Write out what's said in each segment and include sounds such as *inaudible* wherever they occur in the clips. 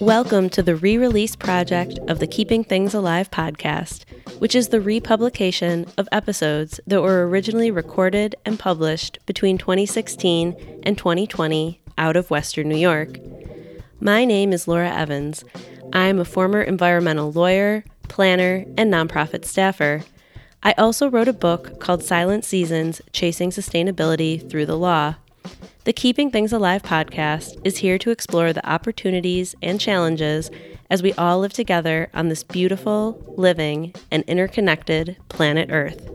Welcome to the re release project of the Keeping Things Alive podcast, which is the republication of episodes that were originally recorded and published between 2016 and 2020 out of Western New York. My name is Laura Evans. I am a former environmental lawyer, planner, and nonprofit staffer. I also wrote a book called Silent Seasons Chasing Sustainability Through the Law. The Keeping Things Alive podcast is here to explore the opportunities and challenges as we all live together on this beautiful, living, and interconnected planet Earth.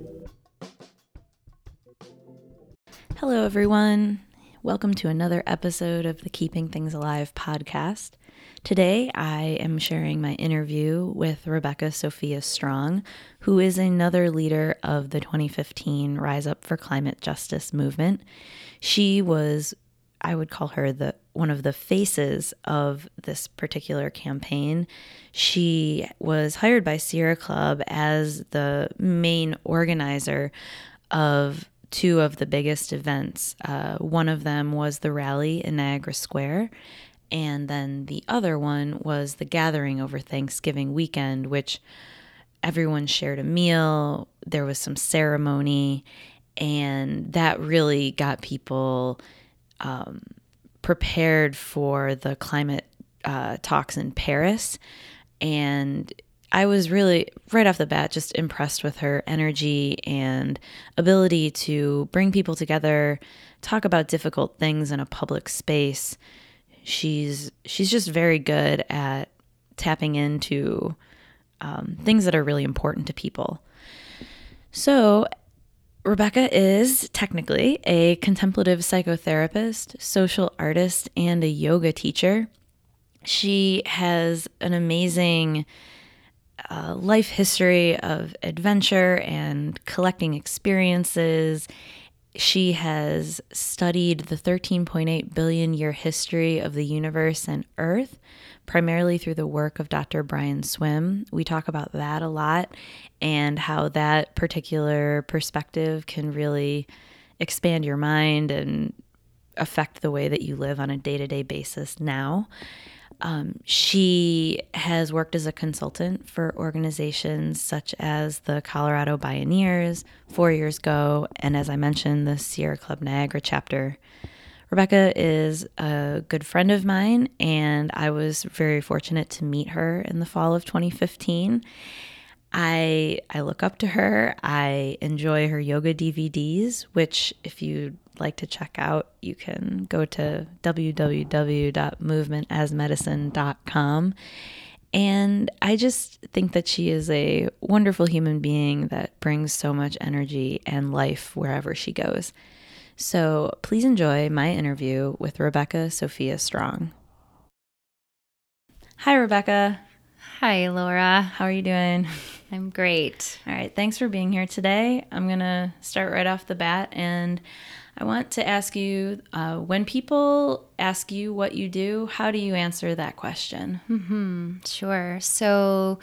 Hello, everyone. Welcome to another episode of the Keeping Things Alive podcast. Today, I am sharing my interview with Rebecca Sophia Strong, who is another leader of the 2015 Rise Up for Climate Justice movement. She was, I would call her the one of the faces of this particular campaign. She was hired by Sierra Club as the main organizer of two of the biggest events. Uh, one of them was the rally in Niagara Square, and then the other one was the gathering over Thanksgiving weekend, which everyone shared a meal, there was some ceremony, and that really got people um, prepared for the climate uh, talks in Paris. And I was really, right off the bat, just impressed with her energy and ability to bring people together, talk about difficult things in a public space. She's she's just very good at tapping into um, things that are really important to people. So, Rebecca is technically a contemplative psychotherapist, social artist, and a yoga teacher. She has an amazing uh, life history of adventure and collecting experiences. She has studied the 13.8 billion year history of the universe and Earth primarily through the work of Dr. Brian Swimme. We talk about that a lot and how that particular perspective can really expand your mind and affect the way that you live on a day to day basis now. Um, she has worked as a consultant for organizations such as the Colorado Bioneers, Four Years ago, and as I mentioned, the Sierra Club Niagara chapter. Rebecca is a good friend of mine, and I was very fortunate to meet her in the fall of 2015. I I look up to her. I enjoy her yoga DVDs, which if you'd like to check out, you can go to www.movementasmedicine.com. And I just think that she is a wonderful human being that brings so much energy and life wherever she goes. So please enjoy my interview with Rebecca Sophia Strong. Hi, Rebecca. Hi, Laura. How are you doing? *laughs* I'm great. All right. Thanks for being here today. I'm going to start right off the bat. And I want to ask you uh, when people ask you what you do, how do you answer that question? Mm-hmm. Sure. So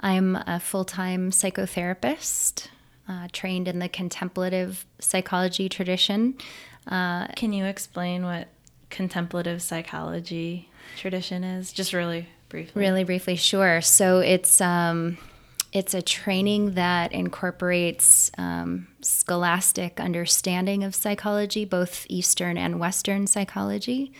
I'm a full time psychotherapist uh, trained in the contemplative psychology tradition. Uh, Can you explain what contemplative psychology tradition is? Just really briefly. Really briefly, sure. So it's um, it's a training that incorporates um, scholastic understanding of psychology, both Eastern and Western psychology.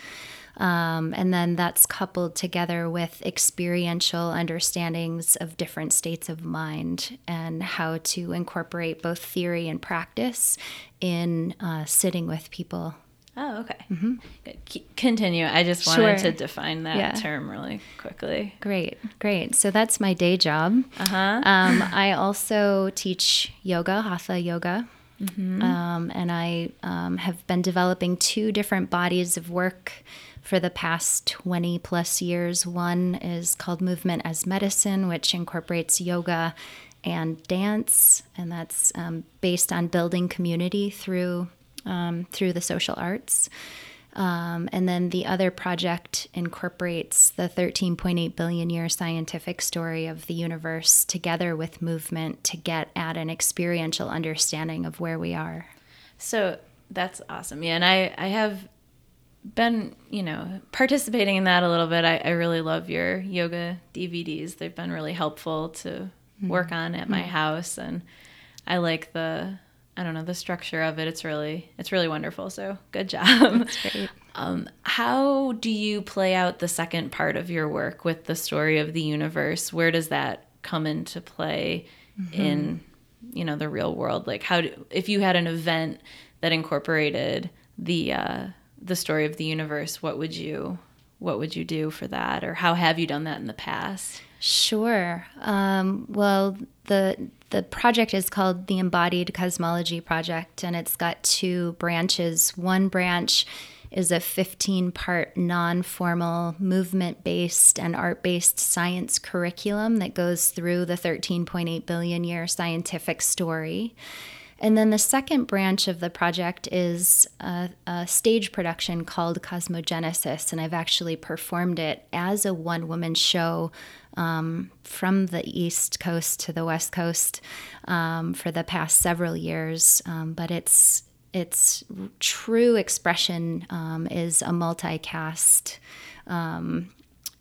Um, and then that's coupled together with experiential understandings of different states of mind and how to incorporate both theory and practice in uh, sitting with people. Oh, okay. Mm-hmm. Continue. I just wanted sure. to define that yeah. term really quickly. Great, great. So that's my day job. Uh huh. Um, I also teach yoga, hatha yoga. Mm-hmm. Um, and I um, have been developing two different bodies of work for the past 20 plus years. One is called Movement as Medicine, which incorporates yoga and dance, and that's um, based on building community through um, through the social arts. Um, and then the other project incorporates the 13.8 billion year scientific story of the universe together with movement to get at an experiential understanding of where we are. So that's awesome. Yeah, and I, I have been, you know, participating in that a little bit. I, I really love your yoga DVDs. They've been really helpful to mm-hmm. work on at my mm-hmm. house and I like the I don't know the structure of it. It's really it's really wonderful. So good job. Um, how do you play out the second part of your work with the story of the universe? Where does that come into play mm-hmm. in you know the real world? Like how do, if you had an event that incorporated the uh, the story of the universe, what would you what would you do for that, or how have you done that in the past? Sure. Um, well, the the project is called the Embodied Cosmology Project, and it's got two branches. One branch is a 15 part non formal, movement based, and art based science curriculum that goes through the 13.8 billion year scientific story. And then the second branch of the project is a, a, stage production called Cosmogenesis, and I've actually performed it as a one woman show um, from the East Coast to the West Coast um, for the past several years. Um, but it's its true expression um, is a multicast um,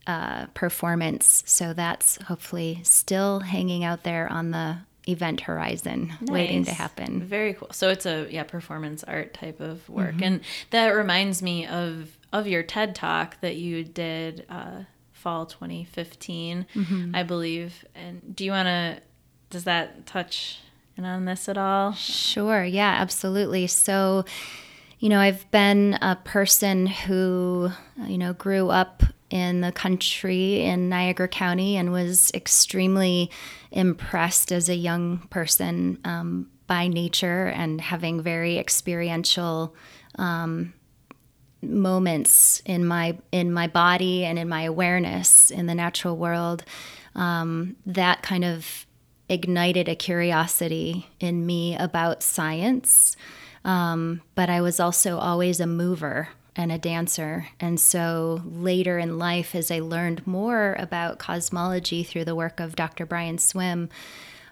uh, performance. So that's hopefully still hanging out there on the event horizon nice. waiting to happen. Very cool. So it's a yeah, performance art type of work. Mm-hmm. And that reminds me of of your TED talk that you did uh, fall 2015, mm-hmm. I believe. And do you want to does that touch in on this at all? Sure. Yeah, absolutely. So you know, I've been a person who, you know, grew up in the country in Niagara County and was extremely impressed as a young person um, by nature and having very experiential um, moments in my in my body and in my awareness in the natural world. Um, that kind of ignited a curiosity in me about science. Um, but I was also always a mover and a dancer. And so later in life, as I learned more about cosmology through the work of Dr. Brian Swimme,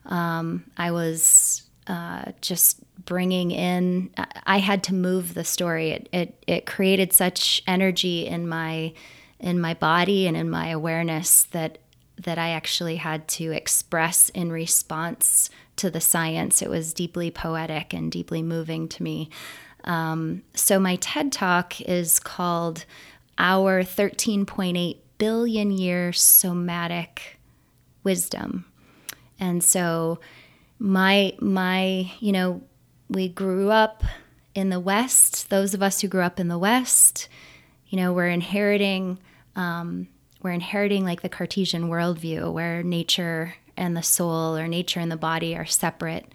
um, I was uh, just bringing in, I had to move the story. It, it, it created such energy in my, in my body and in my awareness that, that I actually had to express in response to the science. It was deeply poetic and deeply moving to me. Um, so my TED talk is called Our 13.8 Billion Year Somatic Wisdom. And so my my, you know, we grew up in the West. Those of us who grew up in the West, you know, we're inheriting um, we're inheriting like the Cartesian worldview where nature and the soul or nature and the body are separate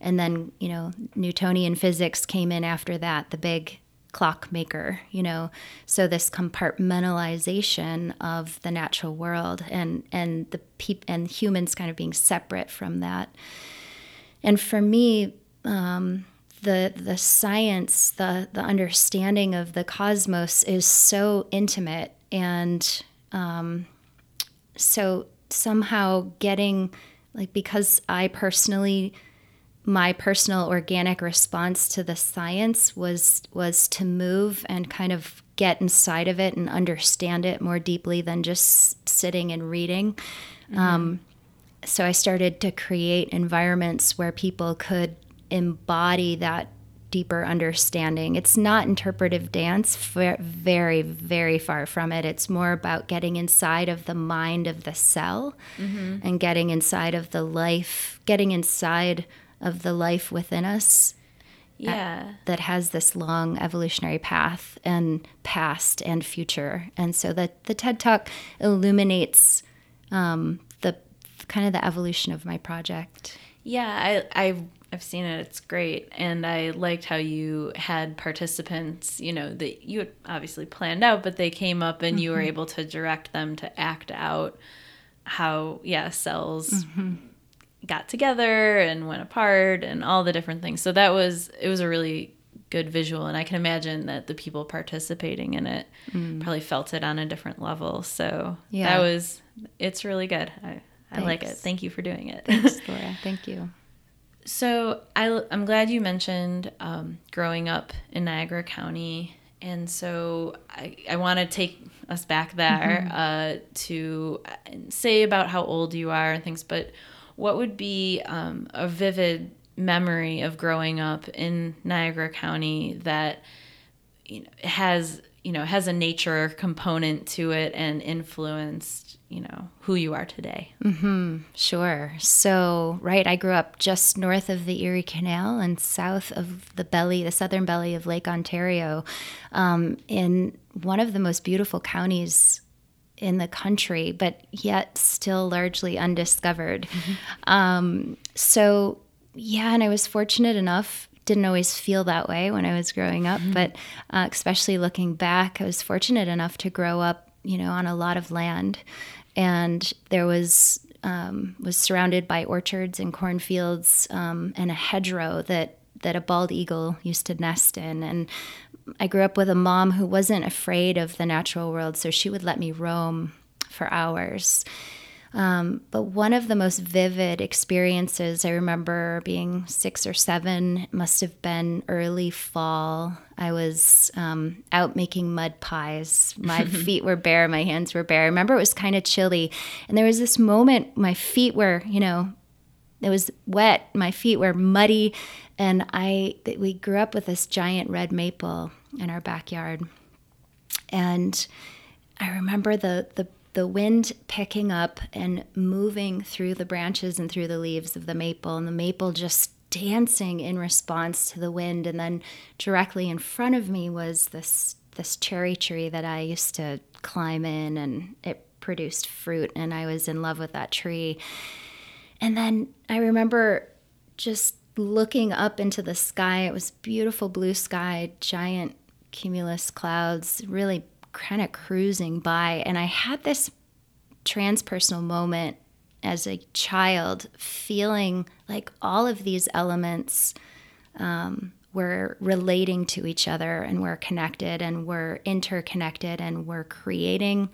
and then you know newtonian physics came in after that the big clockmaker you know. So this compartmentalization of the natural world and and the peop- and humans kind of being separate from that. And for me um, the the science the the understanding of the cosmos is so intimate and um, so somehow getting like because I personally my personal organic response to the science was was to move and kind of get inside of it and understand it more deeply than just sitting and reading. Mm-hmm. Um, so I started to create environments where people could embody that deeper understanding. It's not interpretive dance, very, very far from it. It's more about getting inside of the mind of the cell mm-hmm. and getting inside of the life, getting inside of the life within us. Yeah. that has this long evolutionary path and past and future. And so that the TED Talk illuminates um, the kind of the evolution of my project. Yeah, I, I've I've seen it. It's great, and I liked how you had participants. You know that you had obviously planned out, but they came up and mm-hmm. you were mm-hmm. able to direct them to act out how yeah cells mm-hmm. Got together and went apart and all the different things. So that was it was a really good visual, and I can imagine that the people participating in it mm. probably felt it on a different level. So yeah. that was it's really good. I, I like it. Thank you for doing it. Thanks, *laughs* Laura. Thank you. So I, I'm glad you mentioned um, growing up in Niagara County and so I, I want to take us back there mm-hmm. uh, to uh, say about how old you are and things, but what would be um, a vivid memory of growing up in Niagara County that you know has you know has a nature component to it and influenced you know who you are today? Mm-hmm. Sure. So right i grew up just north of the erie canal and south of the belly the southern belly of lake ontario um, in one of the most beautiful counties in the country but yet still largely undiscovered mm-hmm. um, so yeah and i was fortunate enough didn't always feel that way when I was growing up, mm-hmm. but uh, especially looking back, I was fortunate enough to grow up, you know, on a lot of land, and there was um, was surrounded by orchards and cornfields um, and a hedgerow that that a bald eagle used to nest in, and I grew up with a mom who wasn't afraid of the natural world, so she would let me roam for hours. Um, but one of the most vivid experiences I remember being six or seven must have been early fall. I was um, out making mud pies. My *laughs* feet were bare, my hands were bare. I remember it was kind of chilly. And there was this moment, my feet were, you know, it was wet, my feet were muddy. And I, we grew up with this giant red maple in our backyard. And I remember the, the the wind picking up and moving through the branches and through the leaves of the maple, and the maple just dancing in response to the wind. And then directly in front of me was this this cherry tree that I used to climb in, and it produced fruit, and I was in love with that tree. And then I remember just looking up into the sky. It was beautiful blue sky, giant cumulus clouds, really kind of cruising by, and I had this transpersonal moment as a child, feeling like all of these elements um, were relating to each other and were connected and were interconnected and were creating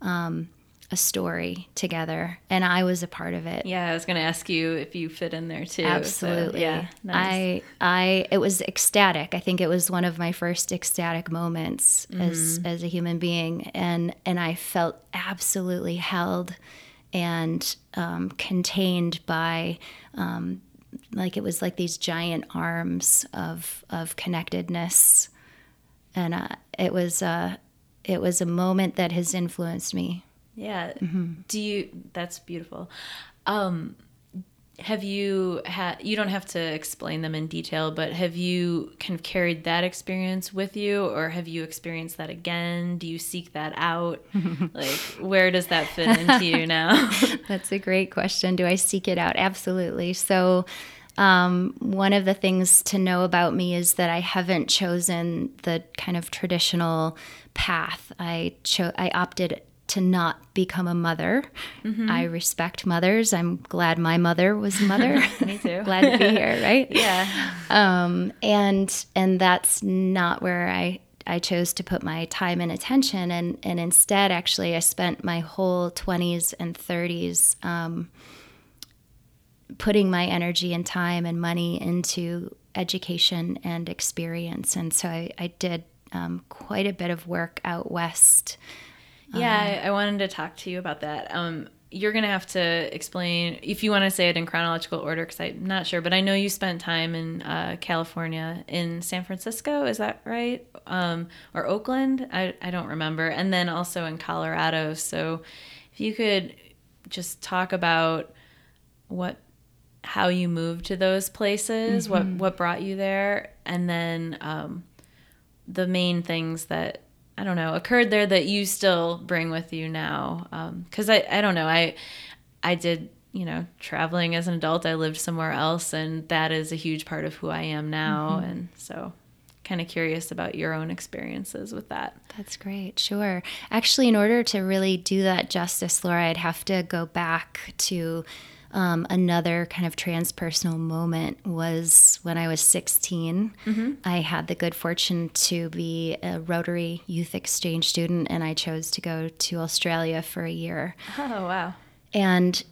um, a story together and I was a part of it. Yeah, I was going to ask you if you fit in there too. Absolutely. So, yeah. Nice. I I it was ecstatic. I think it was one of my first ecstatic moments mm-hmm. as as a human being and and I felt absolutely held and um, contained by um, like it was like these giant arms of of connectedness and uh, it was uh, it was a moment that has influenced me yeah. Mm-hmm. Do you? That's beautiful. Um, have you had? You don't have to explain them in detail, but have you kind of carried that experience with you, or have you experienced that again? Do you seek that out? *laughs* like, where does that fit into you now? *laughs* That's a great question. Do I seek it out? Absolutely. So. Um, one of the things to know about me is that I haven't chosen the kind of traditional path. I cho- I opted to not become a mother. Mm-hmm. I respect mothers. I'm glad my mother was a mother. *laughs* Me too. *laughs* glad to be here, right? *laughs* Yeah. Um, and and that's not where I I chose to put my time and attention, and and instead, actually, I spent my whole 20s and 30s um, putting my energy and time and money into education and experience, and so I, I did um, quite a bit of work out west yeah, um, I, wanted to talk to you about that. Um, you're going to have to explain if you want to say it in chronological order because I'm not sure, but I know you spent time in uh, California, in San Francisco, is that right? Um, or Oakland? I, I don't remember. And then also in Colorado. So if you could just talk about what how you moved to those places, mm-hmm. what what brought you there, and then um, the main things that I don't know, occurred there that you still bring with you now? Because um, I, I don't know, I, I did, you know, traveling as an adult. I lived somewhere else, and that is a huge part of who I am now. Mm-hmm. And so, kind of curious about your own experiences with that. That's great. Sure. Actually, in order to really do that justice, Laura, I'd have to go back to um, another kind of transpersonal moment was when I was 16. Mm-hmm. I had the good fortune to be a Rotary Youth Exchange student, and I chose to go to Australia for a year. Oh, wow. And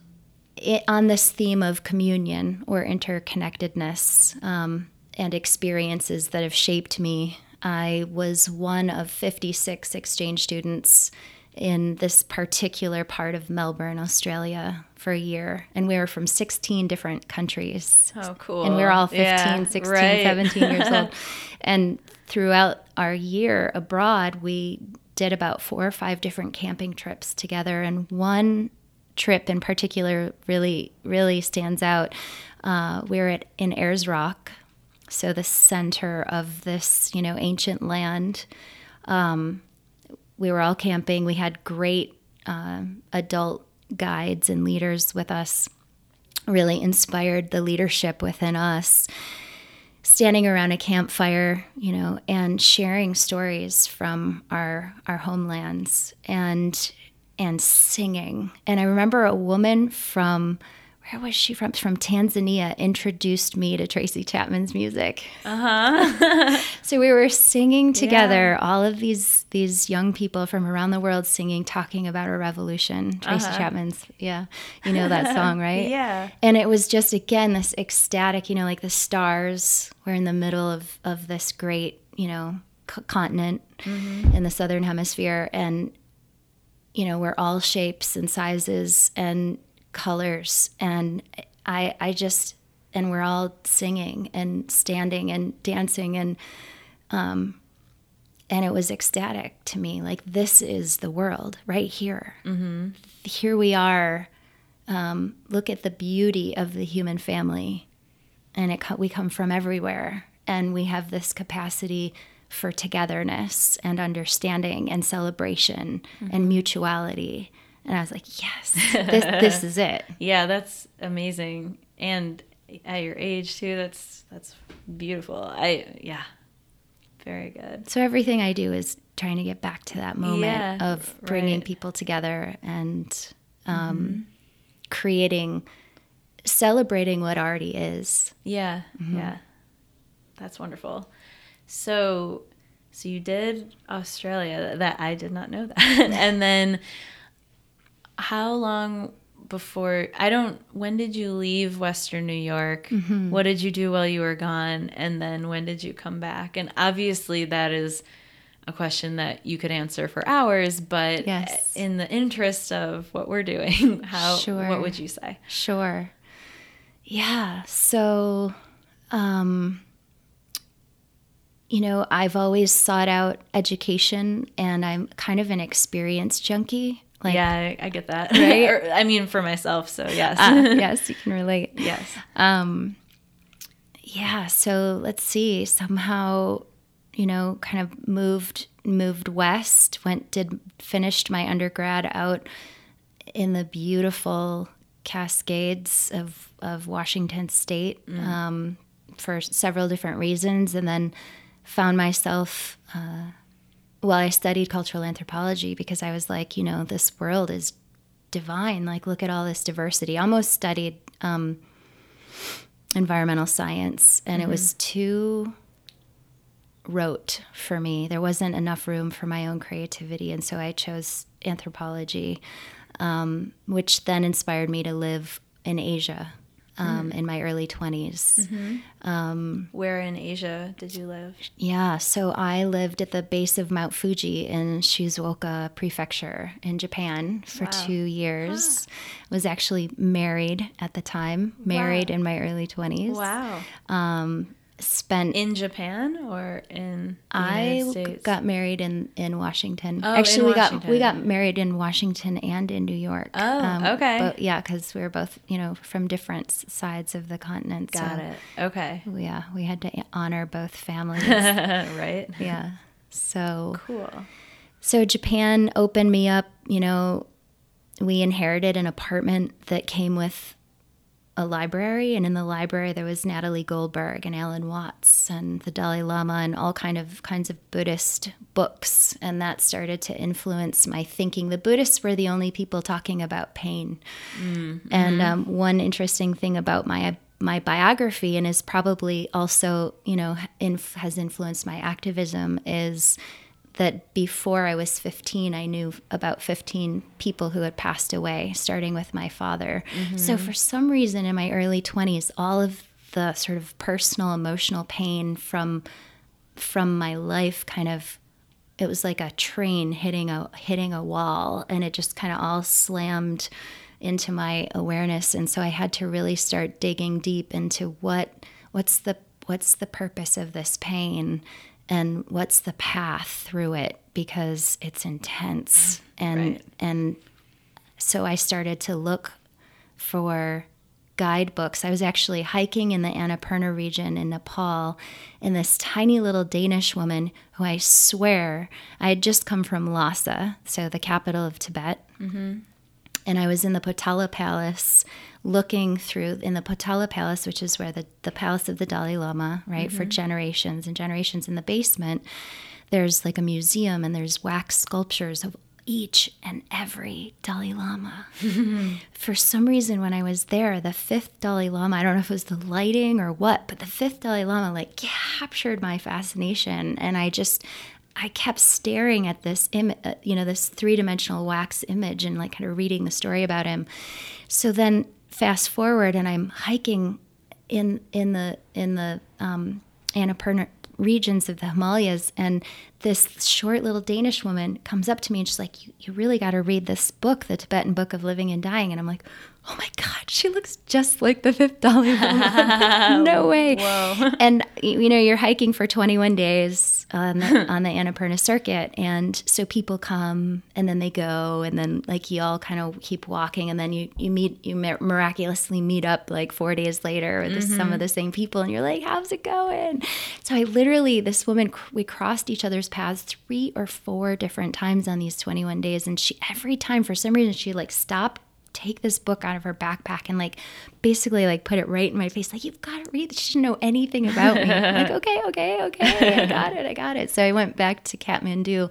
it, on this theme of communion or interconnectedness um, and experiences that have shaped me I was one of 56 exchange students in this particular part of Melbourne, Australia for a year. And we were from 16 different countries. Oh, cool. And we were all 15, Yeah, 16, right. 17 years old. *laughs* And throughout our year abroad, we did about four or five different camping trips together. And one trip in particular really, really stands out. Uh, we were at, in Ayers Rock, so the center of this, you know, ancient land. Um, we were all camping. We had great um adult guides and leaders with us. Really inspired the leadership within us. Standing around a campfire, you know, and sharing stories from our our homelands and and singing. And I remember a woman from where was she from? From Tanzania introduced me to Tracy Chapman's music. Uh huh. *laughs* so we were singing together, all of these these young people from around the world singing, talking about a revolution. Tracy Chapman's, yeah, you know that song, *laughs* right? Yeah. And it was just again this ecstatic, you know, like the stars were in the middle of of this great, you know, c- continent in the southern hemisphere, and you know, we're all shapes and sizes and colors, and I I just and we're all singing and standing and dancing and um and it was ecstatic to me like this is the world right here. Mm-hmm. here we are um, look at the beauty of the human family and it co- we come from everywhere and we have this capacity for togetherness and understanding and celebration and mutuality and i was like yes this, this *laughs* is it Yeah, that's amazing. And at your age too, that's that's beautiful. I yeah. Very good. So everything I do is trying to get back to that moment Yeah, of bringing right. people together and um, creating, celebrating what already is. Yeah. Yeah. That's wonderful. So so you did Australia that I did not know that. *laughs* and then how long before I don't when did you leave Western New York? What did you do while you were gone? And then when did you come back? And obviously that is a question that you could answer for hours, but Yes. in the interest of what we're doing, *laughs* how Sure. what would you say? Sure. Yeah. So, um, you know, I've always sought out education and I'm kind of an experience junkie. Like, yeah, I, I get that. *laughs* Right? Or, I mean, for myself. So yes, ah, yes, *laughs* you can relate. yes. Um, yeah, so let's see. Somehow, you know, kind of moved moved west. Went did finished my undergrad out in the beautiful Cascades of of Washington State um, for several different reasons, and then found myself. Uh, well, I studied cultural anthropology because I was like, you know, this world is divine. Like, look at all this diversity. Almost studied um, environmental science, and it was too rote for me. There wasn't enough room for my own creativity, and so I chose anthropology, um, which then inspired me to live in Asia um, mm-hmm. in my early 20s. Mm-hmm. Um, Where in Asia did you live? Yeah, so I lived at the base of Mount Fuji in Shizuoka Prefecture in Japan for Wow. two years. Was actually married at the time, married Wow. in my early 20s. Wow. Um, Spent In Japan or in I got married in in Washington. Oh, Actually, in we got we got married in Washington and in New York. Um, Oh, okay. But yeah, because we were both you know from different sides of the continent. got so, it. Okay. Yeah, we had to honor both families. *laughs* right. yeah. So Cool. so Japan opened me up. You know, we inherited an apartment that came with a library, and in the library there was Natalie Goldberg and Alan Watts and the Dalai Lama and all kind of kinds of Buddhist books, and that started to influence my thinking. The Buddhists were the only people talking about pain, and um, one interesting thing about my my biography and is probably also you know inf- has influenced my activism is that before I was 15, I knew about 15 people who had passed away, starting with my father. So, mm-hmm. for some reason, in my early 20s, all of the sort of personal, emotional pain from from my life kind of it was like a train hitting a hitting a wall and it just kind of all slammed into my awareness. And so I had to really start digging deep into what what's the what's the purpose of this pain and what's the path through it because it's intense and right. and so I started to look for guidebooks. I was actually hiking in the Annapurna region in Nepal, and this tiny little Danish woman who I swear I had just come from Lhasa, so the capital of Tibet. Mm-hmm. And I was in the Potala Palace looking through, in the Potala Palace, which is where the, the palace of the Dalai Lama, right, mm-hmm. for generations and generations in the basement. There's like a museum and there's wax sculptures of each and every Dalai Lama. *laughs* For some reason, when I was there, the fifth Dalai Lama, I don't know if it was the lighting or what, but the fifth Dalai Lama like captured my fascination. And I just, I kept staring at this image, uh, you know, this three dimensional wax image and like kind of reading the story about him. So then fast forward and I'm hiking in, in the, in the, um, Annapurna regions of the Himalayas. And this short little Danish woman comes up to me and she's like, You, you really got to read this book, The Tibetan Book of Living and Dying. And I'm like, Oh my God, she looks just like the fifth Dalai Lama. *laughs* no way. Whoa. And, you know, you're hiking for 21 days on the, *laughs* on the Annapurna circuit. And so people come and then they go. And then, like, you all kind of keep walking. And then you, you meet, you miraculously meet up like four days later with mm-hmm. some of the same people. And you're like, How's it going? So I literally, this woman, we crossed each other's paths three or four different times on these 21 days. And she, every time, for some reason, she like stopped take this book out of her backpack and like basically like put it right in my face like you've got to read she didn't know anything about me. Like *laughs* okay okay okay i got it i got it. So i went back to kathmandu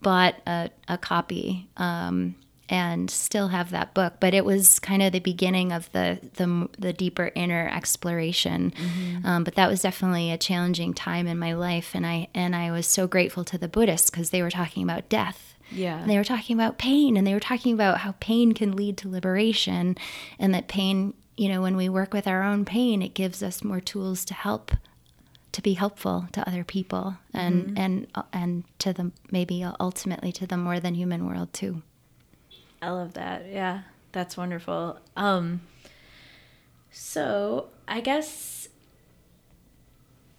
bought a, a copy um, and still have that book but it was kind of the beginning of the the, the deeper inner exploration mm-hmm. um, but that was definitely a challenging time in my life and i and i was so grateful to the buddhists because they were talking about death yeah. And they were talking about pain and they were talking about how pain can lead to liberation and that pain, you know, when we work with our own pain, it gives us more tools to help to be helpful to other people and mm-hmm. and and to them maybe ultimately to the more than human world too. I love that. Yeah. That's wonderful. Um so, I guess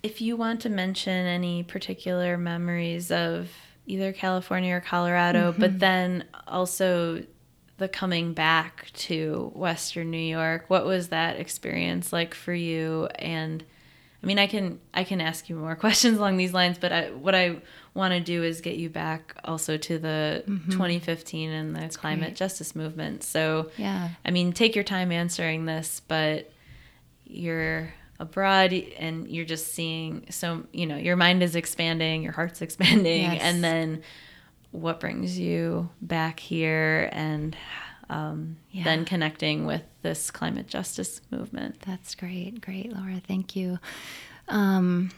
if you want to mention any particular memories of either California or Colorado, mm-hmm. but then also the coming back to Western New York. What was that experience like for you? And I mean, I can I can ask you more *laughs* questions along these lines, but I, what I want to do is get you back also to the mm-hmm. 2015 and the That's climate great. justice movement. So yeah, I mean, take your time answering this, but you're abroad and you're just seeing so you know your mind is expanding your heart's *laughs* expanding yes. and then what brings you back here and um, yeah. then connecting with this climate justice movement that's great great laura thank you um,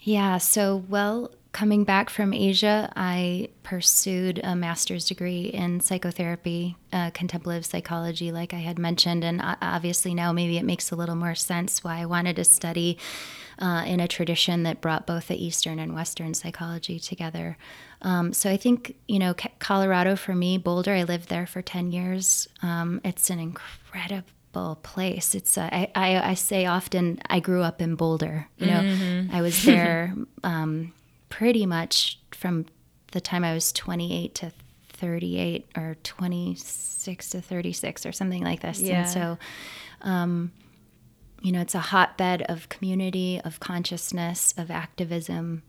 yeah so well coming back from Asia, I pursued a master's degree in psychotherapy, uh, contemplative psychology, like I had mentioned. And obviously, now maybe it makes a little more sense why I wanted to study uh, in a tradition that brought both the Eastern and Western psychology together. Um, so I think, you know, Colorado for me, Boulder, I lived there for 10 years. Um, it's an incredible place. It's uh, I, I, I, say often I grew up in Boulder. You know, mm-hmm. I was *laughs* there um, pretty much from the time I was 28 to 38 or 26 to 36 or something like this. Yeah. And so, um, you know, it's a hotbed of community, of consciousness, of activism,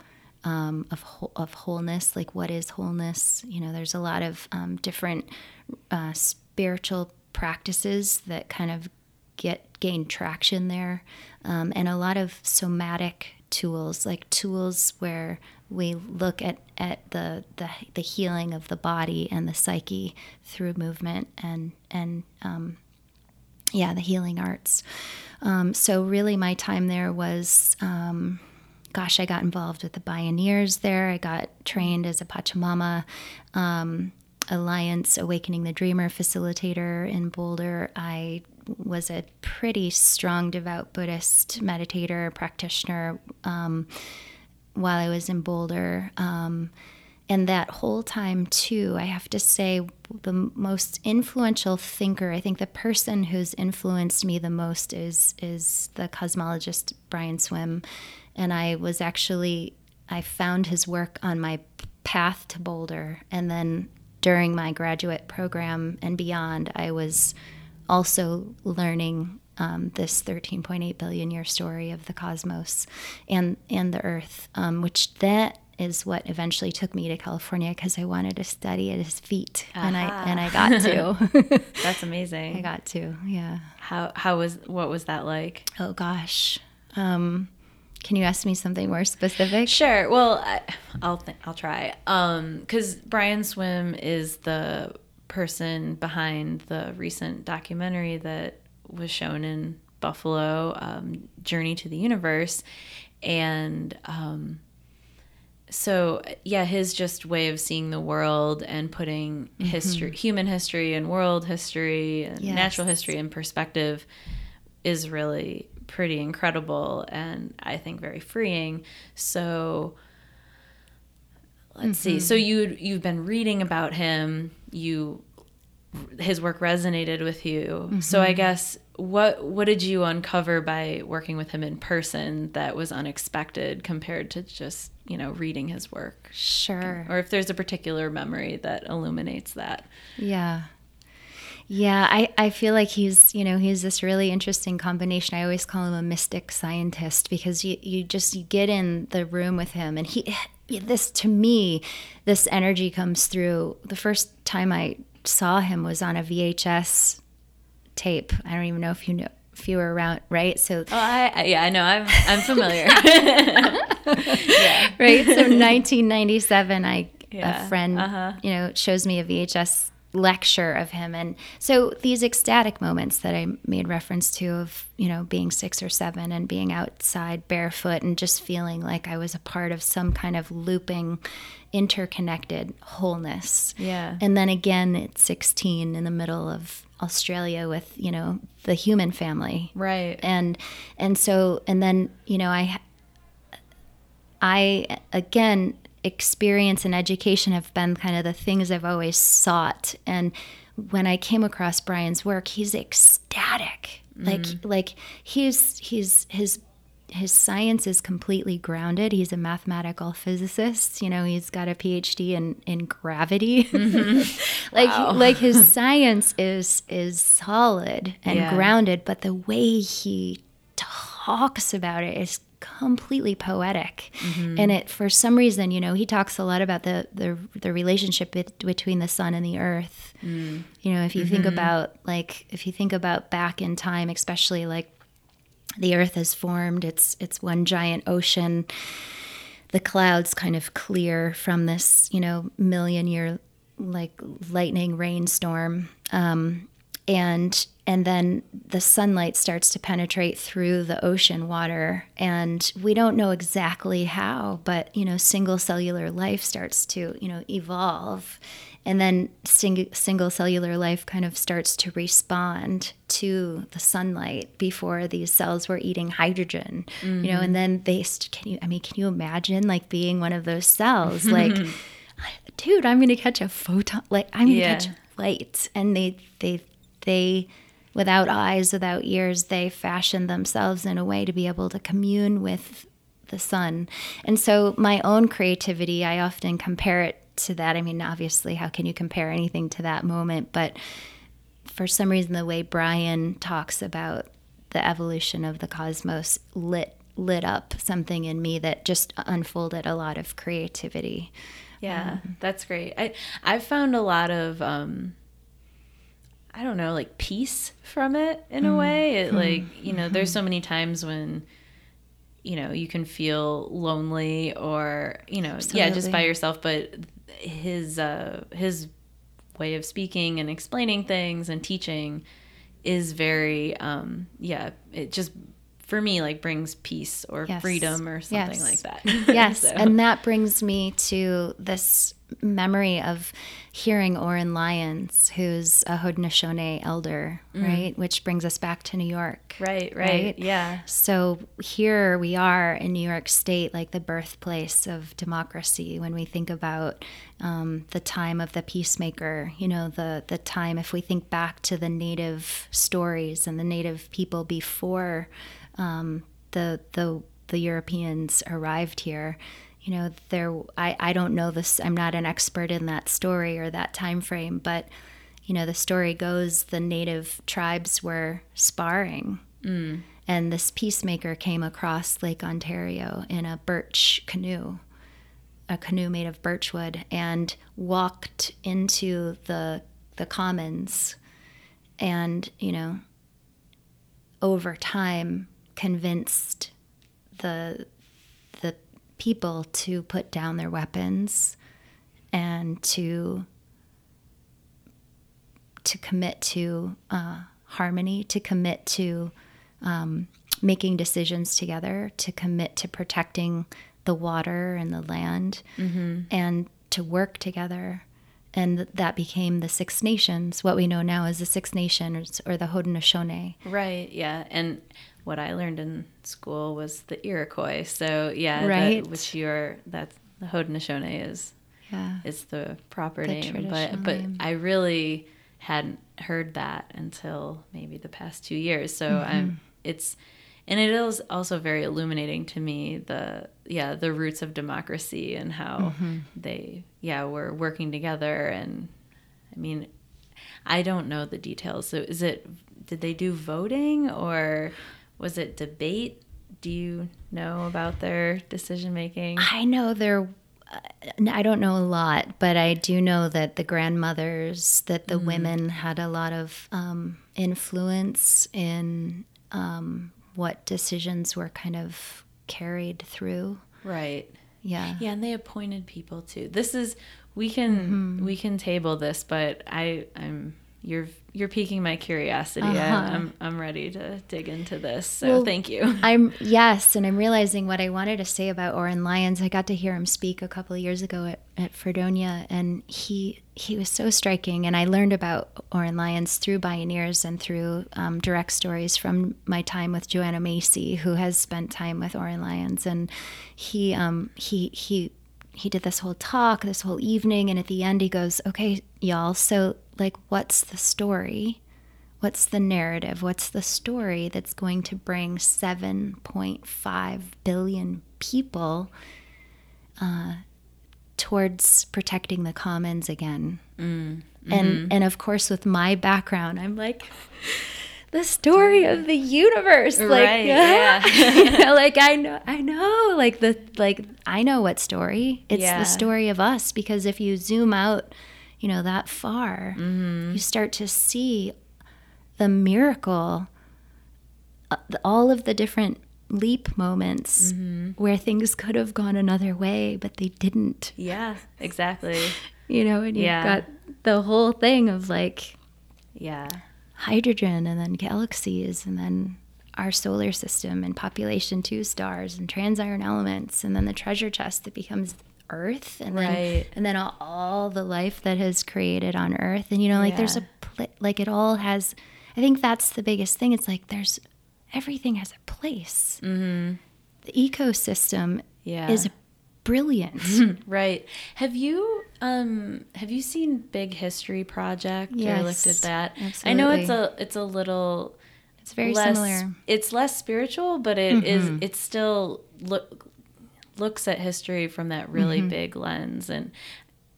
um, of of wholeness. Like, what is wholeness? You know, there's a lot of um, different uh, spiritual practices that kind of get gain traction there, um, and a lot of somatic tools, like tools where we look at, at the, the, the healing of the body and the psyche through movement and and um, yeah, the healing arts. Um, so really, my time there was. Um, gosh, I got involved with the Bioneers there. I got trained as a Pachamama um, Alliance Awakening the Dreamer facilitator in Boulder. I was a pretty strong devout Buddhist meditator, practitioner. Um, while I was in Boulder. And that whole time, too, I have to say, the most influential thinker, I think the person who's influenced me the most is is the cosmologist Brian Swimme. And I was actually I found his work on my path to Boulder, and then during my graduate program and beyond, I was also learning um, this 13.8 billion year story of the cosmos and and the Earth, um, which that is what eventually took me to California because I wanted to study at his feet, and I and I got to. *laughs* That's amazing. *laughs* I got to, yeah. How how was what was that like? Oh gosh. Um, can you ask me something more specific? Sure. Well, I, will th- I'll try. Um, because Brian Swimme is the person behind the recent documentary that was shown in Buffalo, um, Journey to the Universe, and um, so yeah, his just way of seeing the world and putting mm-hmm. history, human history, and world history, and yes. natural history in perspective is really pretty incredible and I think very freeing. So let's mm-hmm. see. So you you've been reading about him. You his work resonated with you. Mm-hmm. So I mm-hmm. guess what what did you uncover by working with him in person that was unexpected compared to just, you know, reading his work? Sure. Or if there's a particular memory that illuminates that. Yeah. Yeah, I, I feel like he's, you know, he's this really interesting combination. I always call him a mystic scientist because you, you just you get in the room with him and he this to me, this energy comes through. The first time I saw him was on a VHS tape. I don't even know if you know if you were around, right? So, oh, I, yeah, I know. I'm I'm familiar. *laughs* *laughs* *laughs* yeah. *laughs* Right. So, 1997, I yeah. a friend, uh-huh. you know, shows me a VHS lecture of him and so these ecstatic moments that i made reference to of you know being six or seven and being outside barefoot and just feeling like i was a part of some kind of looping interconnected wholeness yeah and then again at 16 in the middle of australia with you know the human family right and and so and then you know i i again experience and education have been kind of the things I've always sought. And when I came across Brian's work, he's ecstatic. Mm-hmm. Like like he's he's his his science is completely grounded. He's a mathematical physicist. You know, he's got a PhD in in gravity. Mm-hmm. *laughs* like wow. like his *laughs* science is is solid and yeah. grounded, but the way he talks about it is completely poetic mm-hmm. and it for some reason you know he talks a lot about the the, the relationship between the sun and the earth mm. you know if you mm-hmm. think about like if you think about back in time especially like the earth has formed it's it's one giant ocean the clouds kind of clear from this you know million year like lightning rainstorm um, and and then the sunlight starts to penetrate through the ocean water and we don't know exactly how but you know single cellular life starts to you know evolve and then sing- single cellular life kind of starts to respond to the sunlight before these cells were eating hydrogen mm-hmm. you know and then they can you i mean can you imagine like being one of those cells like *laughs* dude i'm gonna catch a photon like i'm gonna yeah. catch light and they they they without eyes, without ears, they fashioned themselves in a way to be able to commune with the sun. And so my own creativity, I often compare it to that. I mean, obviously, how can you compare anything to that moment? But for some reason, the way Brian talks about the evolution of the cosmos lit lit up something in me that just unfolded a lot of creativity. Yeah, um, that's great. I I've found a lot of um, I don't know, like peace from it in a way. It, mm-hmm. like, you know, there's mm-hmm. so many times when you know, you can feel lonely or, you know, Absolutely. yeah, just by yourself, but his uh his way of speaking and explaining things and teaching is very um yeah, it just for me like brings peace or Yes. freedom or something Yes. like that. *laughs* yes *laughs* So- and that brings me to this memory of hearing Oren Lyons who's a Haudenosaunee elder right which brings us back to New York Mm. right, right, yeah. so here we are in New York State, like the birthplace of democracy. When we think about um, the time of the peacemaker, you know, the the time. If we think back to the native stories and the native people before um, the the the Europeans arrived here, you know, there. I I don't know this. I'm not an expert in that story or that time frame, but you know, the story goes the native tribes were sparring and this peacemaker came across Lake Ontario in a birch canoe, a canoe made of birchwood, and walked into the the commons, and you know, over time, convinced the the people to put down their weapons and to to commit to uh, harmony, to commit to um, making decisions together, to commit to protecting the water and the land, and to work together. And that became the Six Nations, what we know now as the Six Nations or the Haudenosaunee. Right, yeah. And what I learned in school was the Iroquois. So yeah, Right. that, which you're that's the Haudenosaunee is Yeah. is the proper The name. But but name. I really hadn't heard that until maybe the past two years. So Mm-hmm. I'm it's and it is also very illuminating to me the yeah the roots of democracy and how Mm-hmm. they yeah were working together and I mean I don't know the details. So is it did they do voting or was it debate? Do you know about their decision making? I know there. uh, I don't know a lot, but I do know that the grandmothers, that the women had a lot of um, influence in um, what decisions were kind of carried through. Right. Yeah. Yeah, and they appointed people too. This is we can Mm-hmm. we can table this, but I I'm you're you're piquing my curiosity. I, Uh-huh. I'm I'm ready to dig into this. So Well, thank you. *laughs* I'm yes, and I'm realizing what I wanted to say about Oren Lyons. I got to hear him speak a couple of years ago at, at Fredonia, and he he was so striking. And I learned about Oren Lyons through Bioneers and through um, direct stories from my time with Joanna Macy, who has spent time with Oren Lyons, and he um, he he he did this whole talk, this whole evening, and at the end he goes, "Okay, y'all, so like, what's the story?" What's the narrative? What's the story that's going to bring 7.5 billion people uh, towards protecting the commons again? And and of course, with my background, I'm like the story of the universe. Like, Right, yeah. you *laughs* know, like I know, I know, like the like I know what story. It's Yeah. the story of us because if you zoom out, you know that far, you start to see the miracle, uh, the- all of the different leap moments where things could have gone another way, but they didn't. yeah, exactly. *laughs* You know, and you've Yeah. got the whole thing of like Yeah. Hydrogen and then galaxies and then our solar system and population two stars and transiron elements and then the treasure chest that becomes earth and then and then all, all the life that has created on earth. And you know like there's a pl- like it all has i think that's the biggest thing. It's like there's everything has a place. Mm-hmm. the ecosystem Yeah. is brilliant *laughs* Right. Have you um have you seen Big History Project or looked at Yes, that? I know it's a it's a little it's very less similar it's less spiritual, but it is Mm-hmm. it still look looks at history from that really Mm-hmm. big lens and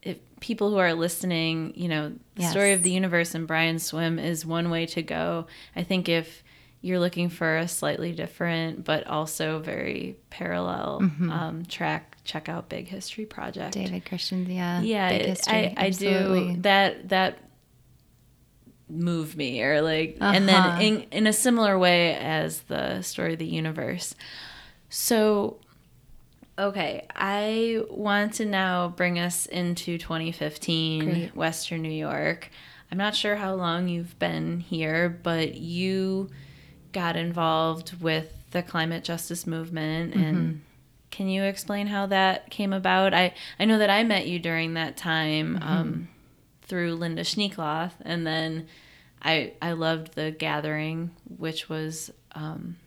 if people who are listening, you know, the story of the universe and Brian Swimme is one way to go. I think if you're looking for a slightly different but also very parallel Mm-hmm. um, track, check out Big History Project. david christian yeah Yeah, it- history, I, I absolutely. do that. That moved me, or like, and then Uh-huh. in in a similar way as the story of the universe. So, okay, I want to now bring us into 2015, Great. Western New York. I'm not sure how long you've been here, but you got involved with the climate justice movement and mm-hmm. Can you explain how that came about? I, I know that I met you during that time mm-hmm. um, through Linda Schneekloth, and then I I loved the gathering, which was um,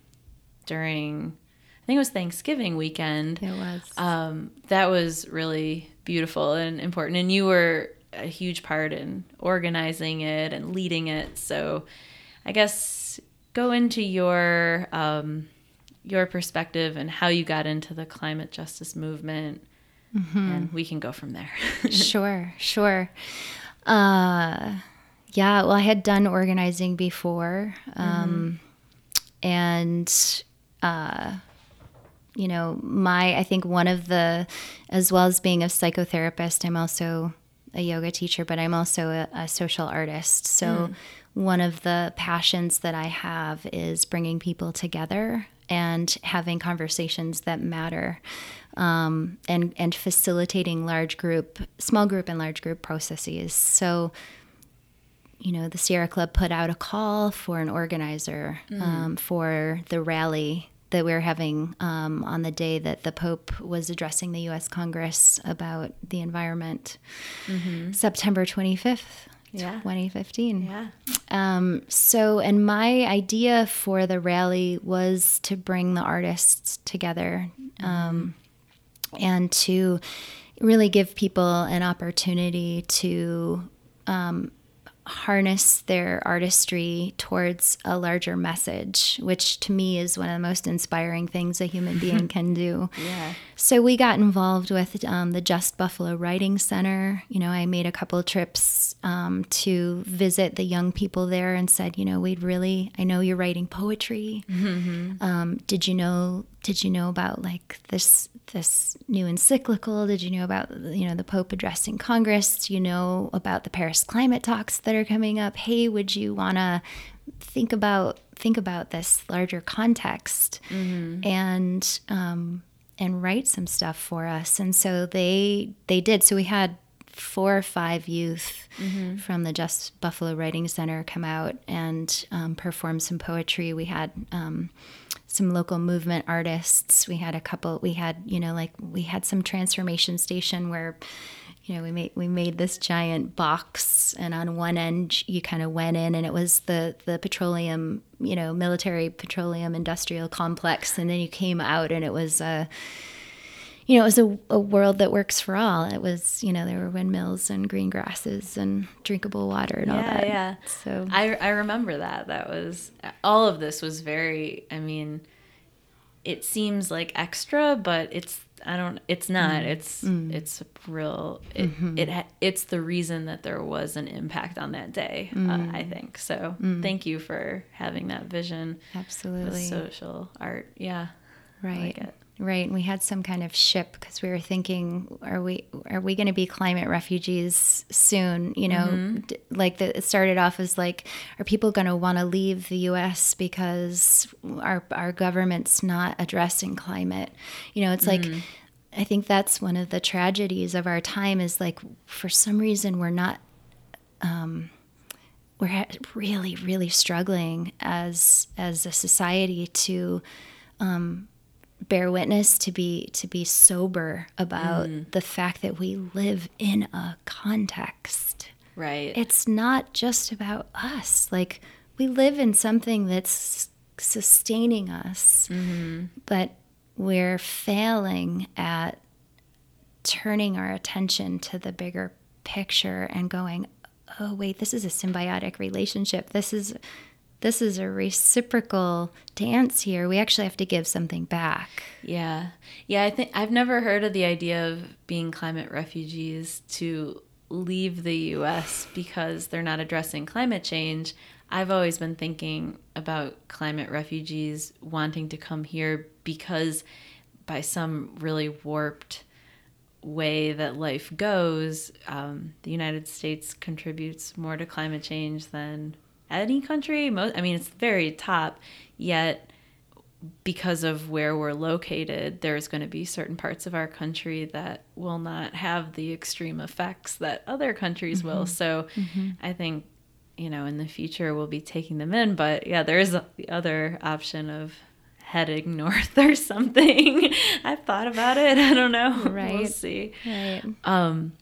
during I think it was Thanksgiving weekend. It was. Um, that was really beautiful and important, and you were a huge part in organizing it and leading it. So, I guess go into your um, your perspective and how you got into the climate justice movement, mm-hmm. and we can go from there. *laughs* *laughs* sure, sure. Uh, yeah, well, I had done organizing before, um, mm-hmm. and uh, you know, my, I think one of the, as well as being a psychotherapist, I'm also a yoga teacher, but I'm also a, a social artist. So, mm. one of the passions that I have is bringing people together and having conversations that matter um, and, and facilitating large group, small group and large group processes. So, you know, the Sierra Club put out a call for an organizer mm. um, for the rally that we are having um, on the day that the Pope was addressing the U.S. Congress about the environment, mm-hmm. September 25th, yeah. 2015. Yeah. Um, so, and my idea for the rally was to bring the artists together um, mm-hmm. and to really give people an opportunity to um, harness their artistry towards a larger message, which to me is one of the most inspiring things a human being *laughs* can do. Yeah. So we got involved with um, the Just Buffalo Writing Center. You know, I made a couple trips um, to visit the young people there and said, you know, we'd really, I know you're writing poetry. Mm-hmm. Um, did you know did you know about like this this new encyclical did you know about you know the pope addressing congress do you know about the paris climate talks that are coming up hey would you want to think about think about this larger context mm-hmm. and um, and write some stuff for us and so they they did so we had four or five youth mm-hmm. from the Just Buffalo Writing Center come out and um, perform some poetry. We had um, some local movement artists. We had a couple. We had you know like we had some transformation station where you know we made we made this giant box and on one end you kind of went in and it was the the petroleum you know military petroleum industrial complex and then you came out and it was uh you know, it was a, a world that works for all. It was, you know, there were windmills and green grasses and drinkable water and yeah, all that. Yeah, So I, I remember that. That was all of this was very. I mean, it seems like extra, but it's I don't. It's not. Mm. It's mm. it's real. It, mm-hmm. it it's the reason that there was an impact on that day. Uh, mm. Uh, I think so. Mm. Thank you for having that vision. Absolutely. social art. Yeah. Right. Like Right, and we had some kind of ship because we were thinking, are we are we going to be climate refugees soon? You know, mm-hmm. like the, it started off as like, are people going to want to leave the U.S. because our our government's not addressing climate? You know, it's mm-hmm. like, I think that's one of the tragedies of our time is like, for some reason, we're not. Um, we're really, really struggling as as a society to um, bear witness to be to be sober about mm. the fact that we live in a context right it's not just about us like we live in something that's sustaining us mm-hmm. but we're failing at turning our attention to the bigger picture and going oh wait this is a symbiotic relationship this is this is a reciprocal dance here. We actually have to give something back. Yeah. Yeah, I think I've never heard of the idea of being climate refugees to leave the US because they're not addressing climate change. I've always been thinking about climate refugees wanting to come here because by some really warped way that life goes, um, the United States contributes more to climate change than any country. Most, I mean, it's very top. Yet, because of where we're located, there's going to be certain parts of our country that will not have the extreme effects that other countries mm-hmm. will. So, mm-hmm. I think you know, in the future we'll be taking them in. But yeah, there is the other option of heading *laughs* north or something. *laughs* I've thought about it. I don't know. *laughs* Right. We'll see. Right. Um,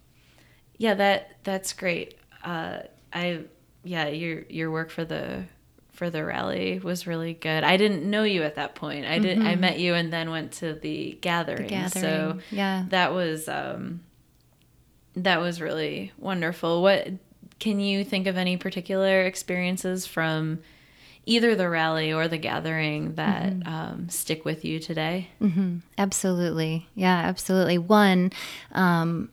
yeah, that that's great. Uh, I yeah, your your work for the for the rally was really good. I didn't know you at that point. I did. Mm-hmm. I met you and then went to the gathering. The gathering. So yeah, that was um, that was really wonderful. What can you think of any particular experiences from either the rally or the gathering that mm-hmm. um, stick with you today? Mm-hmm. Absolutely. Yeah, absolutely. One, um,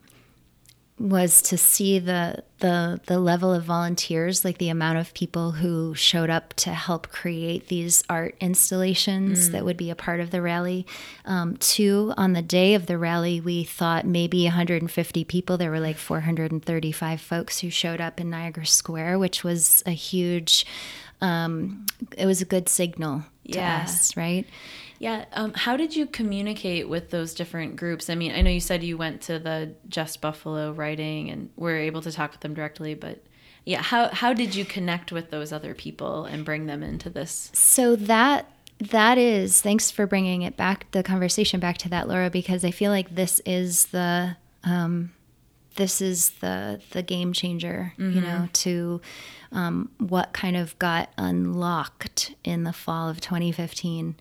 was to see the the the level of volunteers like the amount of people who showed up to help create these art installations mm. that would be a part of the rally um, two on the day of the rally we thought maybe 150 people there were like 435 folks who showed up in niagara square which was a huge um, it was a good signal to yeah. us right yeah. Um, how did you communicate with those different groups? I mean, I know you said you went to the Just Buffalo writing and were able to talk with them directly, but yeah, how how did you connect with those other people and bring them into this? So that that is thanks for bringing it back the conversation back to that Laura because I feel like this is the um, this is the the game changer, mm-hmm. you know, to um, what kind of got unlocked in the fall of 2015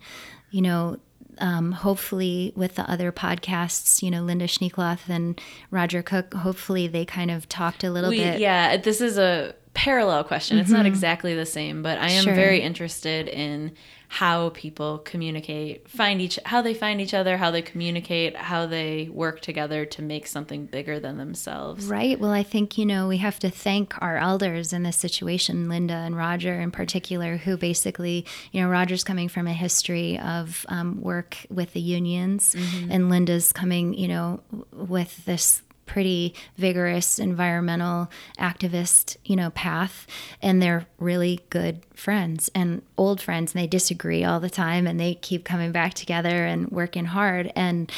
you know, um, hopefully with the other podcasts, you know, Linda Schneekloth and Roger Cook, hopefully they kind of talked a little we, bit. Yeah, this is a parallel question. Mm-hmm. It's not mm-hmm. exactly the same, but I am sure. very interested in how people communicate, find each how they find each other, how they communicate, how they work together to make something bigger than themselves. Right. Well, I think, you know, we have to thank our elders in this situation, Linda and Roger in particular, who basically, you know, Roger's coming from a history of um, work with the unions, mm-hmm. and Linda's coming, you know, with this pretty vigorous environmental activist, you know, path and they're really good friends and old friends and they disagree all the time and they keep coming back together and working hard and